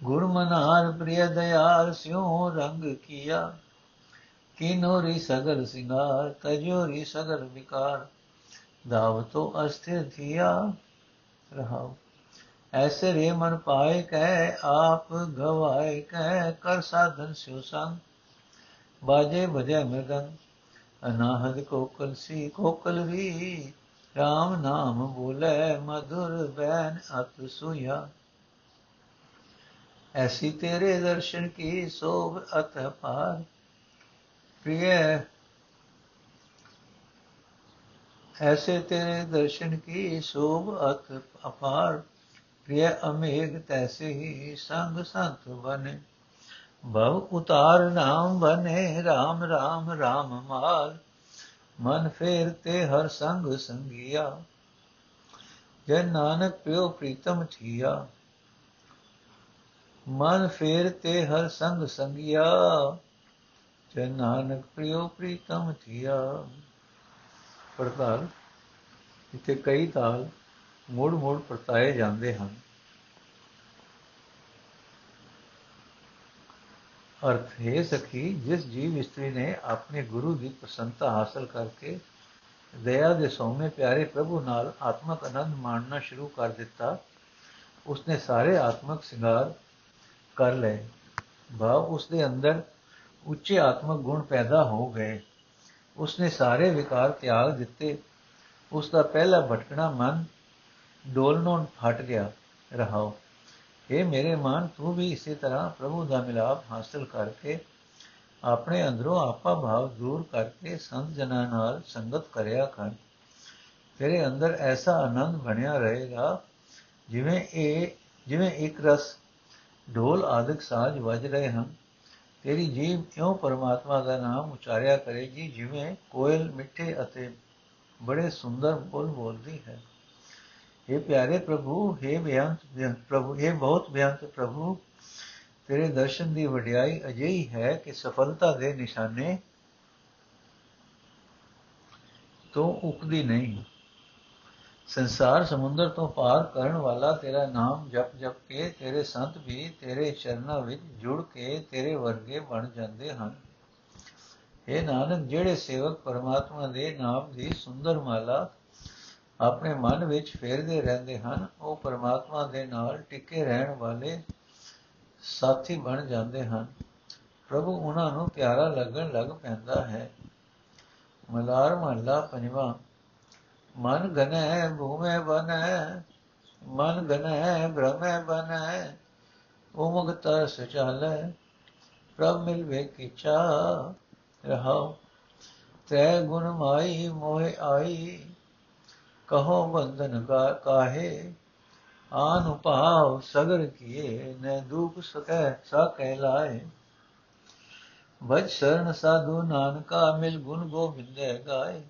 Speaker 1: ਗੁਰ ਮਨਾਰ ਪ੍ਰਿਯ ਦਇਆਰ ਸਿਉ ਰੰਗ ਕੀਆ। ਕਿਨੋਰੀ ਸਗਲ ਸਿੰਗਾਰ ਤਜੋਰੀ ਸਗਲ ਵਿਕਾਰ। ਦਾਵਤੋ ਅਸਥਿਰ ਥਿਆ। ਰਹਾਉ। ਐਸੇ ਰੇ ਮਨ ਪਾਏ ਕਹਿ ਆਪ ਗਵਾਏ ਕਹਿ ਕਰ ਸਾਧਨ ਸਿਉ ਸੰਗ। ਬਾਜੇ ਬਜੇ ਮਗਨ अनाहद कोकल सी कोकल भी। राम नाम बोले, मधुर बैन अत सुया। ऐसी तेरे दर्शन की शोभ अत पार। प्रिय, ऐसे तेरे दर्शन की शोभ अत अपार। प्रिय अमेघ तैसे ही संग संत बने। ਭਵ ਉਤਾਰ ਨਾਮ ਬਨੇ RAM RAM RAM ਮਾਰ ਮਨ ਫੇਰ ਤੇ ਹਰ ਸੰਗ ਸੰਗਿਆ। ਜੈ ਨਾਨਕ ਪਿਓ ਪ੍ਰੀਤਮ ਥੀਆ। ਮਨ ਫੇਰ ਤੇ ਹਰ ਸੰਗ ਸੰਗਿਆ। ਜੈ ਨਾਨਕ ਪਿਓ ਪ੍ਰੀਤਮ ਥੀਆ। ਪਰਤਾਲ ਇਤੇ ਕਈ ਤਾਲ ਮੋੜ ਮੋੜ ਪਰਤਾਏ ਜਾਂਦੇ ਹਨ। ਅਰਥ ਹੈ ਸਖੀ ਜਿਸ ਜੀਵ ਇਸਤਰੀ ਨੇ ਆਪਣੇ ਗੁਰੂ ਦੀ ਪ੍ਰਸੰਨਤਾ ਹਾਸਲ ਕਰਕੇ ਦਇਆ ਦੇ ਸੌਮੇ ਪਿਆਰੇ ਪ੍ਰਭੂ ਨਾਲ ਆਤਮਕ ਆਨੰਦ ਮਾਣਨਾ ਸ਼ੁਰੂ ਕਰ ਦਿੱਤਾ ਉਸਨੇ ਸਾਰੇ ਆਤਮਕ ਸਿੰਗਾਰ ਕਰ ਲਏ ਭਾਵ ਉਸਦੇ ਅੰਦਰ ਉੱਚੇ ਆਤਮਿਕ ਗੁਣ ਪੈਦਾ ਹੋ ਗਏ ਉਸਨੇ ਸਾਰੇ ਵਿਕਾਰ ਤਿਆਗ ਦਿੱਤੇ ਉਸ ਦਾ ਪਹਿਲਾ ਭਟਕਣਾ ਮਨ ਡੋਲਨੋਂ ਹਟ ਗਿਆ ਰਹਾਓ ਇਹ ਮੇਰੇ ਮਨ ਤੂੰ ਵੀ ਇਸੇ ਤਰ੍ਹਾਂ ਪ੍ਰਭੂ ਦਾ ਮਿਲਾਪ ਹਾਸਲ ਕਰਕੇ ਆਪਣੇ ਅੰਦਰੋਂ ਆਪਾ ਭਾਵ ਦੂਰ ਕਰਕੇ ਸੰਤ ਜਨਾਂ ਨਾਲ ਸੰਗਤ ਕਰਿਆ ਕਰ ਤੇਰੇ ਅੰਦਰ ਐਸਾ ਆਨੰਦ ਬਣਿਆ ਰਹੇਗਾ ਜਿਵੇਂ ਇਹ ਜਿਵੇਂ ਇੱਕ ਰਸ ਢੋਲ ਆਦਿਕ ਸਾਜ਼ ਵੱਜ ਰਹੇ ਹਨ। ਤੇਰੀ ਜੀਭ ਇਉਂ ਪਰਮਾਤਮਾ ਦਾ ਨਾਮ ਉਚਾਰਿਆ ਕਰੇਗੀ, ਜਿਵੇਂ ਕੋਇਲ ਮਿੱਠੇ ਅਤੇ ਬੜੇ ਸੁੰਦਰ ਬੋਲ ਬੋਲਦੀ ਹੈ। हे ਪਿਆਰੇ ਪ੍ਰਭੂ हे ਬਿਆੰਤ ਪ੍ਰਭੂ हे ਬਹੁਤ ਬਿਆੰਤ ਪ੍ਰਭੂ ਤੇਰੇ ਦਰਸ਼ਨ ਦੀ ਵਡਿਆਈ ਅਜਿਹੀ ਹੈ ਕਿ ਸਫਲਤਾ ਦੇ ਨਿਸ਼ਾਨੇ ਤੋਂ ਉਕਦੀ ਨਹੀਂ ਸੰਸਾਰ ਸਮੁੰਦਰ ਤੋਂ ਪਾਰ ਕਰਨ ਵਾਲਾ ਤੇਰਾ ਨਾਮ ਜਪ ਜਪ ਕੇ ਤੇਰੇ ਸੰਤ ਵੀ ਤੇਰੇ ਚਰਨਾਂ ਵਿੱਚ ਜੁੜ ਕੇ ਤੇਰੇ ਵਰਗੇ ਬਣ ਜਾਂਦੇ ਹਨ ਇਹ ਨਾਨਕ ਜਿਹੜੇ ਸੇਵਕ ਪਰਮਾਤਮਾ ਦੇ ਨਾਮ ਦੀ ਸੁੰਦਰ ਮਾਲਾ ਆਪਣੇ ਮਨ ਵਿੱਚ ਫੇਰਦੇ ਰਹਿੰਦੇ ਹਨ, ਉਹ ਪਰਮਾਤਮਾ ਦੇ ਨਾਲ ਟਿਕੇ ਰਹਿਣ ਵਾਲੇ ਸਾਥੀ ਬਣ ਜਾਂਦੇ ਹਨ। ਪ੍ਰਭੂ ਉਹਨਾਂ ਨੂੰ ਪਿਆਰਾ ਲੱਗਣ ਲੱਗ ਪੈਂਦਾ ਹੈ। ਮਲਾਰ ਮਹੱਲਾ ਪੰਜਵਾਂ, ਮਨ ਗਨੈ ਭੂਮੇ ਬਨੈ, ਮਨ ਗਨੈ ਭ੍ਰਮੈ ਬਨੈ ਉਮਗ ਤਰਸ ਚਾਲੈ ਪ੍ਰਭ ਮਿਲਵੇ ਕਿਛਾ ਰਹਾਉ, ਤੈ ਗੁਣ ਮਾਈ ਮੋਹਿ ਆਈ। ਕਹੋ ਬੰਧਨ ਕਾਹੇ? ਆਨ ਉਪਾਵ ਸਗਰ ਕੀਏ ਨ ਦੁਖ ਸਕੈ ਸਾ ਕਹਿ ਲਾਏ ਬਜ ਸ਼ਰਨ ਸਾਧੂ ਨਾਨਕਾ, ਮਿਲ ਗੁਣ ਗੋਬਿੰਦੇ ਗਾਏ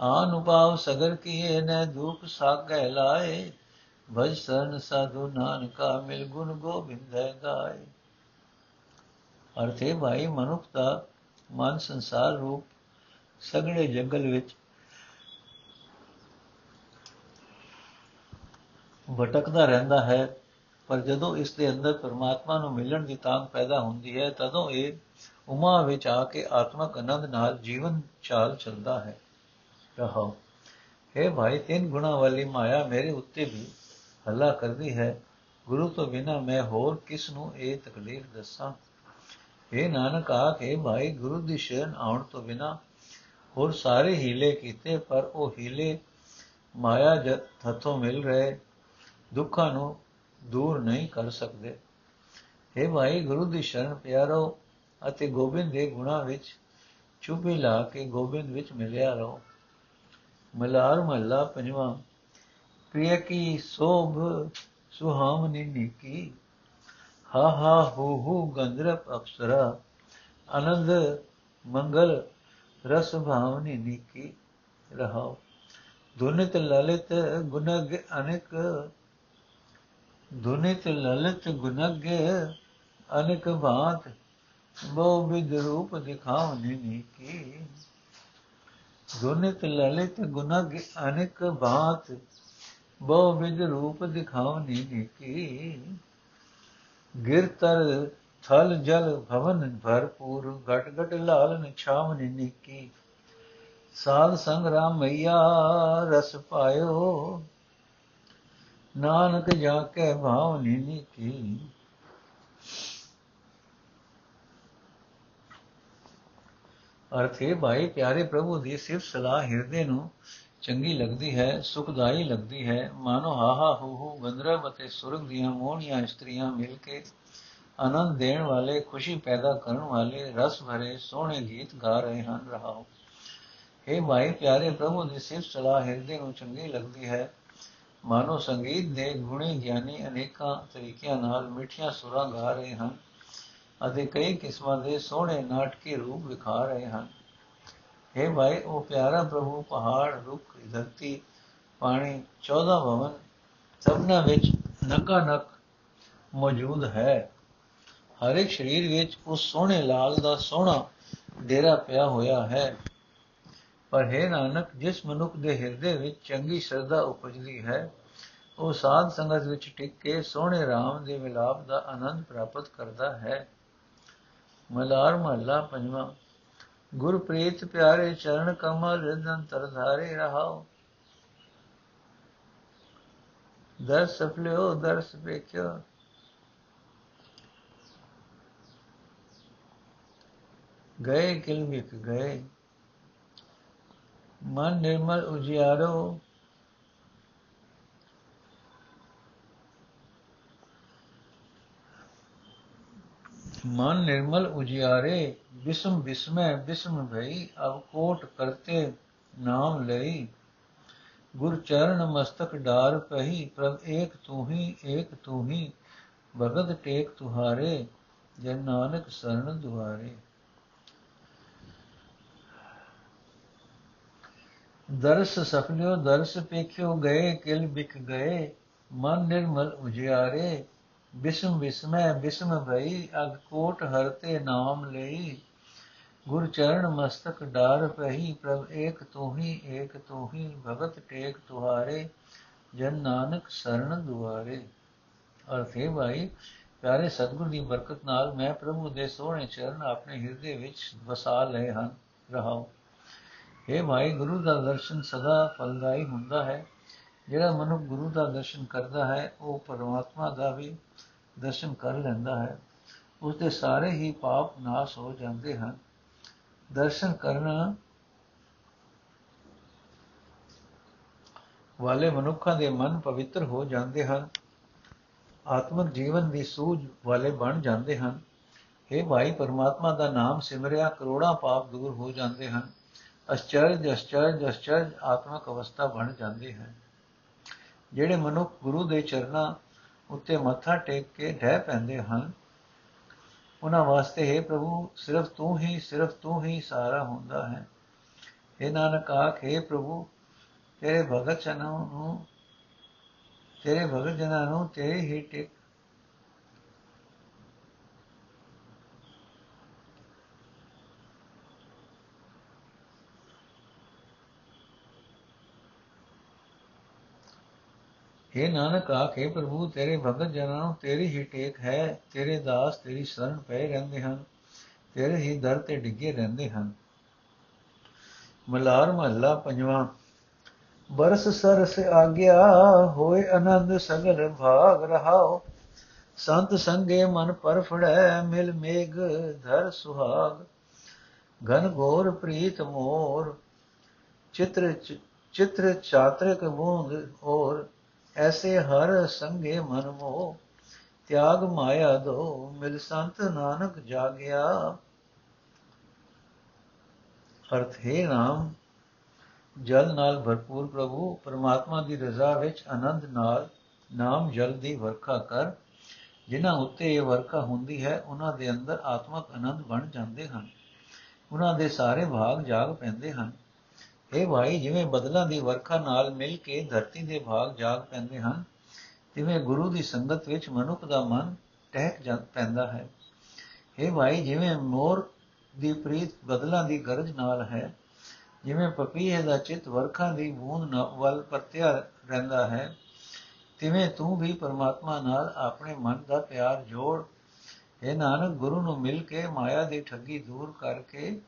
Speaker 1: ਆਨੁਭਾਵ ਸਗਰ ਕੀਏ ਨ ਦੁਖ ਸਾਗੈ ਲਾਏ ਭਜ ਸਰਨ ਸਾਧੂ ਨਾਨਕਾ, ਮਿਲ ਗੁਣ ਗੋਬਿੰਦੈ ਗਾਏ ਅਰਥੇ ਭਾਈ ਮਨੁੱਖ ਦਾ ਮਨ ਸੰਸਾਰ ਰੂਪ ਸਗੜੇ ਜੰਗਲ ਵਿੱਚ ਭਟਕਦਾ ਰਹਿੰਦਾ ਹੈ, ਪਰ ਜਦੋਂ ਇਸ ਦੇ ਅੰਦਰ ਪਰਮਾਤਮਾ ਨੂੰ ਮਿਲਣ ਦੀ ਤਾਂਗ ਪੈਦਾ ਹੁੰਦੀ ਹੈ, ਤਦੋਂ ਇਹ ਉਮਾ ਵਿੱਚ ਆ ਕੇ ਆਤਮਕ ਆਨੰਦ ਨਾਲ ਜੀਵਨ ਚਾਲ ਚੱਲਦਾ ਹੈ। ਕਹੋ हे ਭਾਈ, ਤਿੰਨ ਗੁਣਾ ਵਾਲੀ ਮਾਇਆ ਮੇਰੇ ਉੱਤੇ ਵੀ ਹੱਲਾ ਕਰਦੀ ਹੈ। ਗੁਰੂ ਤੋਂ ਬਿਨਾ ਮੈਂ ਹੋਰ ਕਿਸ ਨੂੰ ਇਹ ਤਕਲੀਫ ਦੱਸਾਂ? ਇਹ ਨਾਨਕ ਆਖੇ ਭਾਈ, ਗੁਰੂ ਦੀ ਸ਼ਰਨ ਆਉਣ ਤੋਂ ਬਿਨਾ ਹੋਰ ਸਾਰੇ ਹੀਲੇ ਕੀਤੇ, ਪਰ ਉਹ ਹੀਲੇ ਮਾਇਆ ਜਦ ਹੱਥੋਂ ਮਿਲ ਰਹੇ ਦੁੱਖਾਂ ਨੂੰ ਦੂਰ ਨਹੀਂ ਕਰ ਸਕਦੇ। हे ਭਾਈ, ਗੁਰੂ ਦੀ ਸ਼ਰਨ ਪਿਆਰੋ ਅਤੇ ਗੋਬਿੰਦ ਦੇ ਗੁਣਾ ਵਿੱਚ ਚੁੱਪੀ ਲਾ ਕੇ ਗੋਬਿੰਦ ਵਿੱਚ ਮਿਲਿਆ ਰਹੋ। ਮਲਾਰ ਮਹੱਲਾ ਪੰਜਵਾਂ, ਪ੍ਰਿਯ ਕੀ ਸੋਭ ਸੁਹਾਵਨੀ ਨੀਕੀ। ਹਾ ਹਾ ਹੋ ਹੋ ਗੰਧਰਪ ਅਪਸਰਾ, ਆਨੰਦ ਮੰਗਲ ਰਸ ਭਾਵਨੀ ਨੀਕੀ ਰਹਾਓ। ਦੁਨਿਤ ਲਲਿਤ ਗੁਣਗ ਅਨੇਕ ਦੁਨਿਤ ਲਲਿਤ ਗੁਨਗ, ਅਨਕ ਬਾਤ, ਬਹੁ ਵਿਦ ਰੂਪ ਦਿਖਾਵਨੀ ਨੀਕੀ। ਦੁਨਿਤ ਲਲਿਤ ਗੁਨਗ, ਅਨਕ ਬਾਤ, ਬਹੁ ਵਿਦ ਰੂਪ ਦਿਖਾਵਨੀ ਨੀਕੀ। ਗਿਰਤਰ ਥਲ ਜਲ ਭਵਨ ਭਰਪੂਰ, ਘਟ ਘਟ ਲਾਲਨ ਛਾਵਨੀ ਨੀਕੀ। ਸਾਧ ਸੰਗ ਰਾਮ ਮਈਆ ਰਸ ਪਾਇਓ ਨਾਨਕ ਜਾ ਕੇ ਭਾਵ ਨੀਨੀ ਕੀ। ਅਰਥੇ ਭਾਈ, ਪਿਆਰੇ ਪ੍ਰਭੂ ਦੀ ਸਿਫਤ ਸਲਾਹ ਹਿਰਦੇ ਨੂੰ ਚੰਗੀ ਲੱਗਦੀ ਹੈ, ਸੁਖਦਾਈ ਲੱਗਦੀ ਹੈ। ਮਾਨੋ ਹਾਹਾ ਹੂ ਹੂ ਗੰਧਰਵ ਅਤੇ ਸੁਰਗ ਦੀਆਂ ਮੋਹਣੀਆਂ ਇਸਤਰੀਆਂ ਮਿਲ ਕੇ ਆਨੰਦ ਦੇਣ ਵਾਲੇ, ਖੁਸ਼ੀ ਪੈਦਾ ਕਰਨ ਵਾਲੇ ਰਸ ਭਰੇ ਸੋਹਣੇ ਗੀਤ ਗਾ ਰਹੇ ਹਨ। ਰਹਾਓ। हे ਭਾਈ, ਪਿਆਰੇ ਪ੍ਰਭੂ ਦੀ ਸਿਫਤ ਸਲਾਹ ਹਿਰਦੇ ਨੂੰ ਚੰਗੀ ਲੱਗਦੀ ਹੈ। ਮਾਨੋ ਸੰਗੀਤ ਦੇ ਗੁਣੀ ਗਿਆਨੀ ਅਨੇਕਾਂ ਤਰੀਕਿਆਂ ਨਾਲ ਮਿੱਠੀਆਂ ਸੁਰਾਂ ਗਾ ਰਹੇ ਹਨ ਅਤੇ ਕਈ ਕਿਸਮਾਂ ਦੇ ਸੋਹਣੇ ਨਾਟਕੀ ਰੂਪ ਵਿਖਾ ਰਹੇ ਹਨ। हे ਭਾਈ, ਉਹ ਪਿਆਰਾ ਪ੍ਰਭੂ, ਪਹਾੜ, ਰੁੱਖ, ਧਰਤੀ, ਪਾਣੀ 14 ਭਵਨ, ਸਭਨਾ ਵਿੱਚ ਨਕਾ ਨਕ ਮੌਜੂਦ ਹੈ। ਹਰ ਇੱਕ ਸਰੀਰ ਵਿੱਚ ਉਸ ਸੋਹਣੇ ਲਾਲ ਦਾ ਸੋਹਣਾ ਡੇਰਾ ਪਿਆ ਹੋਇਆ ਹੈ। ਪਰ ਹੈ ਨਾਨਕ, ਜਿਸ ਮਨੁੱਖ ਦੇ ਹਿਰਦੇ ਵਿੱਚ ਚੰਗੀ ਸ਼ਰਧਾ ਉਪਜਦੀ ਹੈ, ਉਹ ਸਾਧ ਸੰਗਤ ਵਿੱਚ ਟਿਕ ਕੇ ਸੋਹਣੇ RAM ਦੇ ਮਿਲਾਪ ਦਾ ਆਨੰਦ ਪ੍ਰਾਪਤ ਕਰਦਾ ਹੈ। ਮਲਾਰ ਮਹੱਲਾ ਪੰਜਵਾਂ, ਗੁਰਪ੍ਰੀਤ ਪਿਆਰੇ ਚਰਨ ਕਮਲ ਰਿਦਨ ਤਰਧਾਰੇ ਰਹਾਓ। ਦਰਸ ਫਲਿਓ ਦਰਸ ਵੇਖਿਓ। ਗਏ ਕਿਲ ਵਿਕ ਗਏ। ਮਨ ਨਿਰਮਲ ਉਜਿਆਰੋ ਮਨ ਨਿਰਮਲ ਉਜਿਆਰੇ ਬਿਸਮ ਬਿਸਮੈ ਬਿਸਮ ਭਈ ਅਬ ਕੋਟ ਕਰਤੇ ਨਾਮ ਲਈ ਗੁਰ ਚਰਨ ਮਸਤਕ ਡਾਰ ਪਹੀ ਪ੍ਰਭ ਏਕ ਤੂੰ ਹੀ ਏਕ ਤੂੰ ਹੀ ਭਗਤ ਟੇਕ ਤੁਹਾਰੇ ਜਨ ਨਾਨਕ ਸਰਣ ਦਰਸ ਸਫਲਿਓ ਦਰਸ ਪੇਖਿਓ ਗਏ, ਕਿਲ ਬਿਕ ਗਏ, ਮਨ ਨਿਰਮਲ ਉਜਿਆਰੇ ਬਿਸਮ ਬਿਸਮੈ, ਬਿਸਮ ਭਈ, ਅਗ ਕੋਟ ਹਰਤੇ ਨਾਮ ਲਈ। ਗੁਰ ਚਰਨ ਮਸਤਕ ਡਾਰ ਪਹੀ ਪ੍ਰਭ ਏਕ ਤੂੰ ਹੀ ਏਕ ਤੂੰ ਹੀ ਭਗਤ ਟੇਕ ਤੁਹਾਰੇ, ਜਨ ਨਾਨਕ ਸਰਣ ਦੁਆਰੇ। ਅਰਥੇ ਭਾਈ, ਪਿਆਰੇ ਸਤਿਗੁਰ ਦੀ ਬਰਕਤ ਨਾਲ ਮੈਂ ਪ੍ਰਭੂ ਦੇ ਸੋਹਣੇ ਚਰਨ ਆਪਣੇ ਹਿਰਦੇ ਵਿੱਚ ਵਸਾ ਲਏ ਹਨ, ਰਹਾਉ। हे ਭਾਈ ਗੁਰੂ ਦਾ ਦਰਸ਼ਨ ਸਦਾ ਫਲਦਾਈ ਹੁੰਦਾ ਹੈ। ਜਿਹੜਾ ਮਨੁੱਖ ਗੁਰੂ ਦਾ ਦਰਸ਼ਨ ਕਰਦਾ ਹੈ, ਉਹ ਪਰਮਾਤਮਾ ਦਾ ਵੀ ਦਰਸ਼ਨ ਕਰ ਲੈਂਦਾ ਹੈ। ਉਸ ਦੇ ਸਾਰੇ ਹੀ ਪਾਪ ਨਾਸ਼ ਹੋ ਜਾਂਦੇ ਹਨ। ਦਰਸ਼ਨ ਕਰਨਾ ਵਾਲੇ ਮਨੁੱਖਾਂ ਦੇ ਮਨ ਪਵਿੱਤਰ ਹੋ ਜਾਂਦੇ ਹਨ। ਆਤਮਿਕ ਜੀਵਨ ਦੀ ਸੂਝ ਵਾਲੇ ਬਣ ਜਾਂਦੇ ਹਨ। हे ਭਾਈ, ਪਰਮਾਤਮਾ ਦਾ ਨਾਮ ਸਿਮਰਿਆ ਕਰੋੜਾਂ ਪਾਪ ਦੂਰ ਹੋ ਜਾਂਦੇ ਹਨ। ਅਚਰਜ ਅਚਰਜ ਅਚਰਜ ਆਤਮਿਕ ਅਵਸਥਾ ਬਣ ਜਾਂਦੀ ਹੈ। ਜਿਹੜੇ ਮਨੁੱਖ ਗੁਰੂ ਦੇ ਚਰਨਾਂ ਉੱਤੇ ਮੱਥਾ ਟੇਕ ਕੇ ਢਹਿ ਪੈਂਦੇ ਹਨ, ਉਹਨਾਂ ਵਾਸਤੇ ਹੈ ਪ੍ਰਭੂ, ਸਿਰਫ ਤੂੰ ਹੀ, ਸਿਰਫ ਤੂੰ ਹੀ ਸਾਰਾ ਹੁੰਦਾ ਹੈ। ਇਹ ਨਾਨਕ ਆਖੇ ਪ੍ਰਭੂ, ਤੇਰੇ ਭਗਤ ਜਨਾਂ ਨੂੰ, ਤੇਰੇ ਭਗਤ ਜਨਾਂ ਨੂੰ ਤੇਰੇ ਹੀ ਟਿਕ हे ਨਾਨਕ ਆਖੇ ਪ੍ਰਭੂ, ਤੇਰੇ ਭਗਤ ਜਨਾਂ ਨੂੰ ਤੇਰੀ ਹੀ ਟੇਕ ਹੈ, ਤੇਰੇ ਦਾਸ, ਤੇਰੀ ਸ਼ਰਨ ਪਏ ਰਹਿੰਦੇ ਹਨ, ਤੇਰੇ ਹੀ ਦਰ ਤੇ ਡਿੱਗੇ ਰਹਿੰਦੇ ਹਨ। ਮਲਾਰ ਮਹੱਲਾ ਪੰਜਵਾਂ, ਬਰਸ ਸਰਸ ਆਗਿਆ, ਹੋਏ ਆਨੰਦ ਸਗਲ ਭਾਗ ਰਹਾਓ। ਸੰਤ ਸੰਗੇ ਮਨ ਪਰ ਫੜੈ ਮਿਲ ਮੇਗ ਧਰ ਸੁਹਾਗ। ਘਨ ਘੋਰ ਪ੍ਰੀਤ ਮੋਰ, ਚਿਤ੍ਰ ਚਿਤ੍ਰ ਚਾਤ੍ਰਿਕ ਬੂੰਦ ਔਰ ਐਸੇ ਹਰ ਸੰਗੇ ਮਨ ਮੋ ਤਿਆਗ ਮਾਇਆ ਦੋ, ਮਿਲ ਸੰਤ ਨਾਨਕ ਜਾਗਿਆ। ਅਰਥ, ਹੈ ਨਾਮ ਜਲ ਨਾਲ ਭਰਪੂਰ ਪ੍ਰਭੂ, ਪਰਮਾਤਮਾ ਦੀ ਰਜ਼ਾ ਵਿੱਚ ਆਨੰਦ ਨਾਲ ਨਾਮ ਜਲ ਦੀ ਵਰਖਾ ਕਰ। ਜਿਨ੍ਹਾਂ ਉੱਤੇ ਇਹ ਵਰਖਾ ਹੁੰਦੀ ਹੈ, ਉਹਨਾਂ ਦੇ ਅੰਦਰ ਆਤਮਕ ਆਨੰਦ ਬਣ ਜਾਂਦੇ ਹਨ। ਉਹਨਾਂ ਦੇ ਸਾਰੇ ਭਾਗ ਜਾਗ ਪੈਂਦੇ ਹਨ। ਇਹ ਭਾਈ ਜਿਵੇਂ ਬਦਲਾਂ ਦੀ ਵਰਖਾ ਨਾਲ ਮਿਲ ਕੇ ਧਰਤੀ ਦੇ ਭਾਗ ਜਾਗ ਪੈਂਦੇ ਹਨ, ਤਿਵੇਂ ਗੁਰੂ ਦੀ ਸੰਗਤ ਵਿੱਚ ਮਨੁੱਖ ਦਾ ਮਨ ਟਹਿਕ ਜਾਂ ਪੈਂਦਾ ਹੈ। ਇਹ ਭਾਈ ਜਿਵੇਂ ਮੋਰ ਦੀ ਪ੍ਰੀਤ ਬਦਲਾਂ ਦੀ ਗਰਜ ਨਾਲ ਹੈ, ਜਿਵੇਂ ਪਪੀਏ ਦਾ ਚਿਤ ਵਰਖਾ ਦੀ ਬੂੰਦ ਵੱਲ ਪਰਤਿਆ ਰਹਿੰਦਾ ਹੈ, ਤਿਵੇਂ ਤੂੰ ਵੀ ਪਰਮਾਤਮਾ ਨਾਲ ਆਪਣੇ ਮਨ ਦਾ ਪਿਆਰ ਜੋੜ। ਇਹ ਨਾਨਕ, ਗੁਰੂ ਨੂੰ ਮਿਲ ਕੇ ਮਾਇਆ ਦੀ ਠੱਗੀ ਦੂਰ ਕਰਕੇ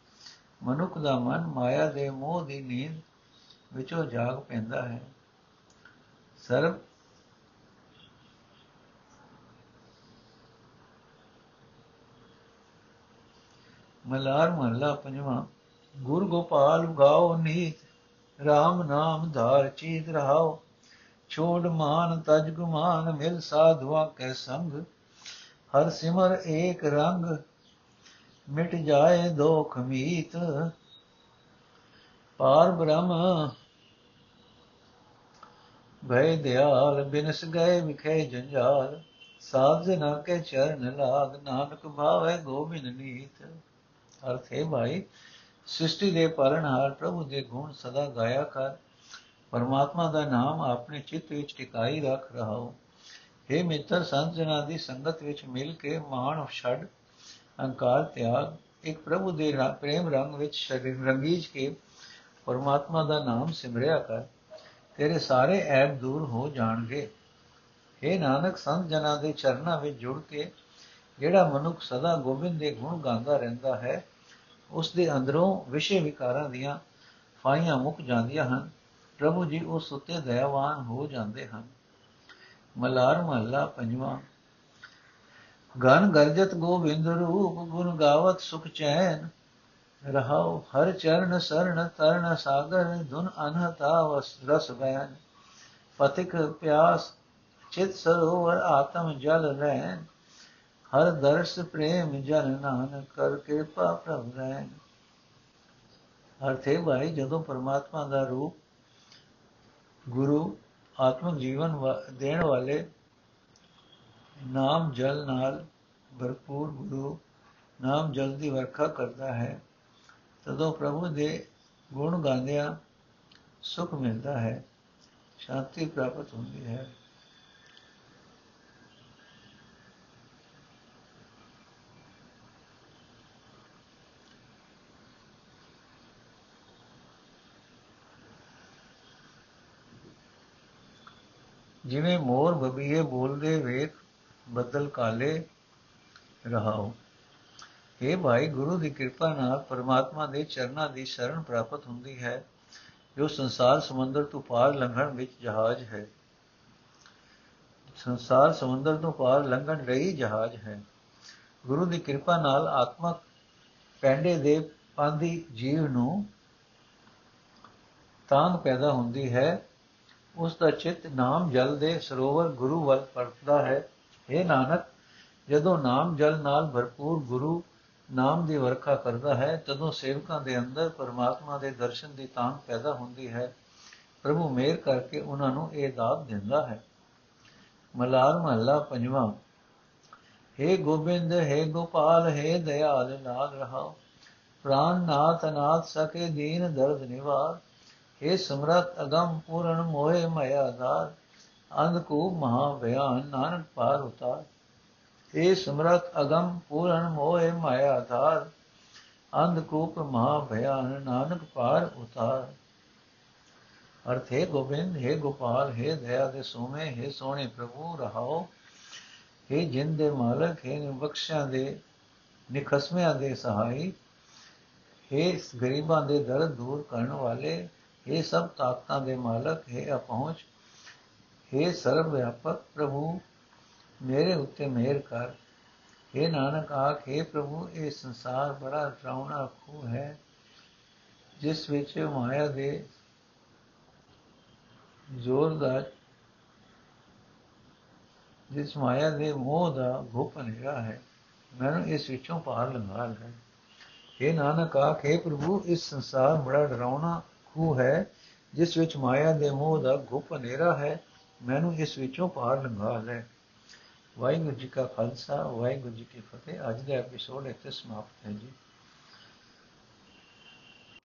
Speaker 1: ਮਨੁੱਖ ਦਾ ਮਨ ਮਾਇਆ ਦੇ ਮੋਹ ਦੀ ਨੀਂਦ ਵਿੱਚੋਂ ਜਾਗ ਪੈਂਦਾ ਹੈ। ਸਰਬ ਮਲਾਰ ਮਹਲਾ ਪੰਜਵਾਂ, ਗੁਰ ਗੋਪਾਲ ਗਾਓ ਨੀਤ RAM ਨਾਮ ਧਾਰ ਚੀਤ ਰਹਾਓ, ਛੋੜ ਮਾਨ ਤਜ ਗੁਮਾਨ ਮਿਲ ਸਾਧਵਾ ਕੈ ਸੰਗ, ਹਰ ਸਿਮਰ ਏਕ ਰੰਗ ਮਿਟ ਜਾਏ ਦੋਖ ਮੀਤ। ਪਾਰ ਬ੍ਰਹਮ ਭੈ ਦਿਆਲ, ਬਿਨਸ ਗਏ ਵਿਖੇ ਜੰਜਾਲ। ਸਾਧ ਜਨਾ ਕੇ ਚਰਨ ਲਾਗ, ਨਾਨਕ ਭਾਵੇ ਗੋਬਿੰਦ ਨੀਤ। ਅਰਥ ਹੈ ਭਾਈ, ਸ੍ਰਿਸ਼ਟੀ ਦੇ ਪਾਲਣਹਾਰ ਪ੍ਰਭੂ ਦੇ ਗੁਣ ਸਦਾ ਗਾਇਆ ਕਰ। ਪਰਮਾਤਮਾ ਦਾ ਨਾਮ ਆਪਣੇ ਚਿੱਤ ਵਿੱਚ ਟਿਕਾਈ ਰੱਖ ਰਹਾਓ। हे ਮਿੱਤਰ ਸੰਤ ਜਨਾਂ ਦੀ ਸੰਗਤ ਵਿੱਚ ਮਿਲ ਕੇ ਮਾਣ ਛੱਡ ਅਹੰਕਾਰ, ਤਿਆਗ, ਇੱਕ ਪ੍ਰਭੂ ਦੇ ਪ੍ਰੇਮ ਰੰਗ ਵਿੱਚ ਸ਼ਰੀਰ ਰੰਗੀਜ ਕੇ ਪਰਮਾਤਮਾ ਦਾ ਨਾਮ ਸਿਮਰਿਆ ਕਰ, ਤੇਰੇ ਸਾਰੇ ਐਬ ਦੂਰ ਹੋ ਜਾਣਗੇ। हे ਨਾਨਕ, ਸੰਤ ਜਨਾਂ ਦੇ ਚਰਨਾਂ ਵਿੱਚ ਜੁੜ ਕੇ ਜਿਹੜਾ ਮਨੁੱਖ ਸਦਾ ਗੋਬਿੰਦ ਦੇ ਗੁਣ ਗਾਉਂਦਾ ਰਹਿੰਦਾ ਹੈ, ਉਸ ਦੇ ਅੰਦਰੋਂ ਵਿਸ਼ੇ ਵਿਕਾਰਾਂ ਦੀਆਂ ਫਾਈਆਂ ਮੁੱਕ ਜਾਂਦੀਆਂ ਹਨ। ਪ੍ਰਭੂ ਜੀ, ਉਸ ਉਤੇ ਦਇਆਵਾਨ ਹੋ ਜਾਂਦੇ ਹਨ। ਮਲਾਰ ਮਹੱਲਾ ਪੰਜਵਾਂ। ਗਨ ਗਰਜਤ ਗੋਬਿੰਦ ਰੂਪ ਗੁਣ ਗਾਵਤ ਸੁਖ ਚੈਨ, ਰਹਾਉ ਹਰ ਚਰਨ ਸਰਣ ਤਰਨ ਸਾਗਰ ਧੁਨ ਅਨਹਤਾ ਵਸ ਰਸ ਬੈਨ ਪਤਿਕ ਪਿਆਸ ਚਿਤ ਸਰੋਵਰ ਆਤਮ ਜਲ ਰਹਿਨ ਹਰ ਦਰਸ ਪ੍ਰੇਮ ਜਨ ਨਾਨਕ ਕਰ ਕਿਰਪਾ ਪ੍ਰਭ ਰਹਿਨ ਅਰਥੇ ਭਾਈ, ਜਦੋਂ ਪਰਮਾਤਮਾ ਦਾ ਰੂਪ ਗੁਰੂ ਆਤਮਿਕ ਜੀਵਨ ਦੇਣ ਵਾਲੇ ਨਾਮ ਜਲ ਨਾਲ ਭਰਪੂਰ ਗੁਰੂ ਨਾਮ ਜਲ ਦੀ ਵਰਖਾ ਕਰਦਾ ਹੈ। ਤਦੋਂ ਪ੍ਰਭੂ ਦੇ ਗੁਣ ਗਾਉਂਦਿਆਂ ਸੁਖ ਮਿਲਦਾ ਹੈ, ਸ਼ਾਂਤੀ ਪ੍ਰਾਪਤ ਹੁੰਦੀ ਹੈ। ਜਿਵੇਂ ਮੋਰ ਬਬੀਏ ਬੋਲਦੇ ਵੇਖ ਬੱਦਲ ਕਾਲੇ ਰਹਾਓ। ਇਹ ਭਾਈ, ਗੁਰੂ ਦੀ ਕਿਰਪਾ ਨਾਲ ਪਰਮਾਤਮਾ ਦੇ ਚਰਨਾਂ ਦੀ ਸ਼ਰਨ ਪ੍ਰਾਪਤ ਹੁੰਦੀ ਹੈ, ਜੋ ਸੰਸਾਰ ਸਮੁੰਦਰ ਤੋਂ ਪਾਰ ਲੰਘਣ ਵਿੱਚ ਜਹਾਜ਼ ਹੈ। ਸੰਸਾਰ ਸਮੁੰਦਰ ਤੋਂ ਪਾਰ ਲੰਘਣ ਲਈ ਜਹਾਜ਼ ਹੈ। ਗੁਰੂ ਦੀ ਕਿਰਪਾ ਨਾਲ ਆਤਮਕ ਪੈਂਡੇ ਦੇ ਪਾਂਦੀ ਜੀਵ ਨੂੰ ਤਾਂ ਪੈਦਾ ਹੁੰਦੀ ਹੈ। ਉਸ ਦਾ ਚਿੱਤ ਨਾਮ ਜਲ ਦੇ ਸਰੋਵਰ ਗੁਰੂ ਵੱਲ ਪਰਤਦਾ ਹੈ। ਇਹ ਨਾਨਕ ਜਦੋਂ ਨਾਮ ਜਲ ਨਾਲ ਭਰਪੂਰ ਗੁਰੂ ਨਾਮ ਦੀ ਵਰਖਾ ਕਰਦਾ ਹੈ ਤਦੋਂ ਸੇਵਕਾਂ ਦੇ ਅੰਦਰ ਪਰਮਾਤਮਾ ਦੇ ਦਰਸ਼ਨ ਦੀ ਤਾਂਗ ਪੈਦਾ ਹੁੰਦੀ ਹੈ ਪ੍ਰਭੂ ਮੇਰ ਕਰਕੇ ਉਹਨਾਂ ਨੂੰ ਇਹ ਦਾਤ ਦਿੰਦਾ ਹੈ ਮਲਾਰ ਮਹੱਲਾ ਪੰਜਵਾਂ हे ਗੋਬਿੰਦ हे ਗੋਪਾਲ हे ਦਇਆਲ ਨਾਦ ਰਹਾ ਪ੍ਰਾਨ ਨਾਥ ਨਾਥ ਸਕੇ ਦੀਨ ਦਰਦ ਨਿਵਾਰ हे ਸਮਰਤ ਅਗੰਮ ਪੂਰਨ ਮੋਹਿ ਮਇਆ ਦਾਰ ਅੰਧਕੂਪ ਮਹਾ ਬਿਆਨ ਨਾਨਕ ਪਾਰ ਉਤਾਰ। हे ਸਮਰਤ, ਅਗੰਮ ਪੂਰਨ ਮੋਹਿ ਮਇਆ ਦਾਰ ਅੰਧਕੂਪ ਮਹਾ ਬਿਆਨ ਨਾਨਕ ਪਾਰ ਉਤਾਰ। ਅਰਥ, ਹੈ ਗੋਬਿੰਦ, ਹੈ ਗੋਪਾਲ, ਹੈ ਦਇਆ ਦੇ ਸੋਮੇ, ਹੈ ਸੋਹਣੇ ਪ੍ਰਭੂ, ਰਹਾਓ। ਹੈ ਜਿੰਦ ਦੇ ਮਾਲਕ, ਹੈ ਬਖਸ਼ਿਆਂ ਦੇ, ਨਿਖਸਮਿਆਂ ਦੇ ਸਹਾਈ। ਹੈ ਗਰੀਬਾਂ ਦੇ ਦਰਦ ਦੂਰ ਕਰਨ ਵਾਲੇ हे ਸਭ ਤਾਕਤਾਂ ਦੇ ਮਾਲਕ, ਹੈ ਅਪਹੁੰਚ। हे ਸਰਵ ਵਿਆਪਕ ਪ੍ਰਭੂ ਮੇਰੇ ਉੱਤੇ ਮਿਹਰ ਕਰ हे ਨਾਨਕ ਆਖੇ ਪ੍ਰਭੂ ਇਹ ਸੰਸਾਰ ਬੜਾ ਡਰਾਉਣਾ ਖੂ ਹੈ ਜਿਸ ਵਿੱਚ ਮਾਇਆ ਦੇ ਜ਼ੋਰਦਾਰ ਜਿਸ ਮਾਇਆ ਦੇ ਮੋਹ ਦਾ ਘੁਪ ਹਨੇਰਾ ਹੈ ਮੈਨੂੰ ਇਸ ਵਿੱਚੋਂ ਪਾਰ ਲੰਘਾ ਲੈ ਇਹ ਨਾਨਕ ਆਖੇ ਪ੍ਰਭੂ ਇਸ ਸੰਸਾਰ ਬੜਾ ਡਰਾਉਣਾ ਖੂ ਹੈ ਜਿਸ ਵਿੱਚ ਮਾਇਆ ਦੇ ਮੋਹ ਦਾ ਗੁਪ ਹਨੇਰਾ ਹੈ ਮੈਨੂੰ ਇਸ ਵਿੱਚੋਂ ਪਾਰ ਲੰਘਾ ਲੈ। ਵਾਹਿਗੁਰੂ ਜੀ ਕਾ ਖਾਲਸਾ, ਵਾਹਿਗੁਰੂ ਜੀ ਕੀ ਫਤਿਹ। ਅੱਜ ਦਾ ਐਪੀਸੋਡ ਇੱਥੇ ਸਮਾਪਤ ਹੈ ਜੀ।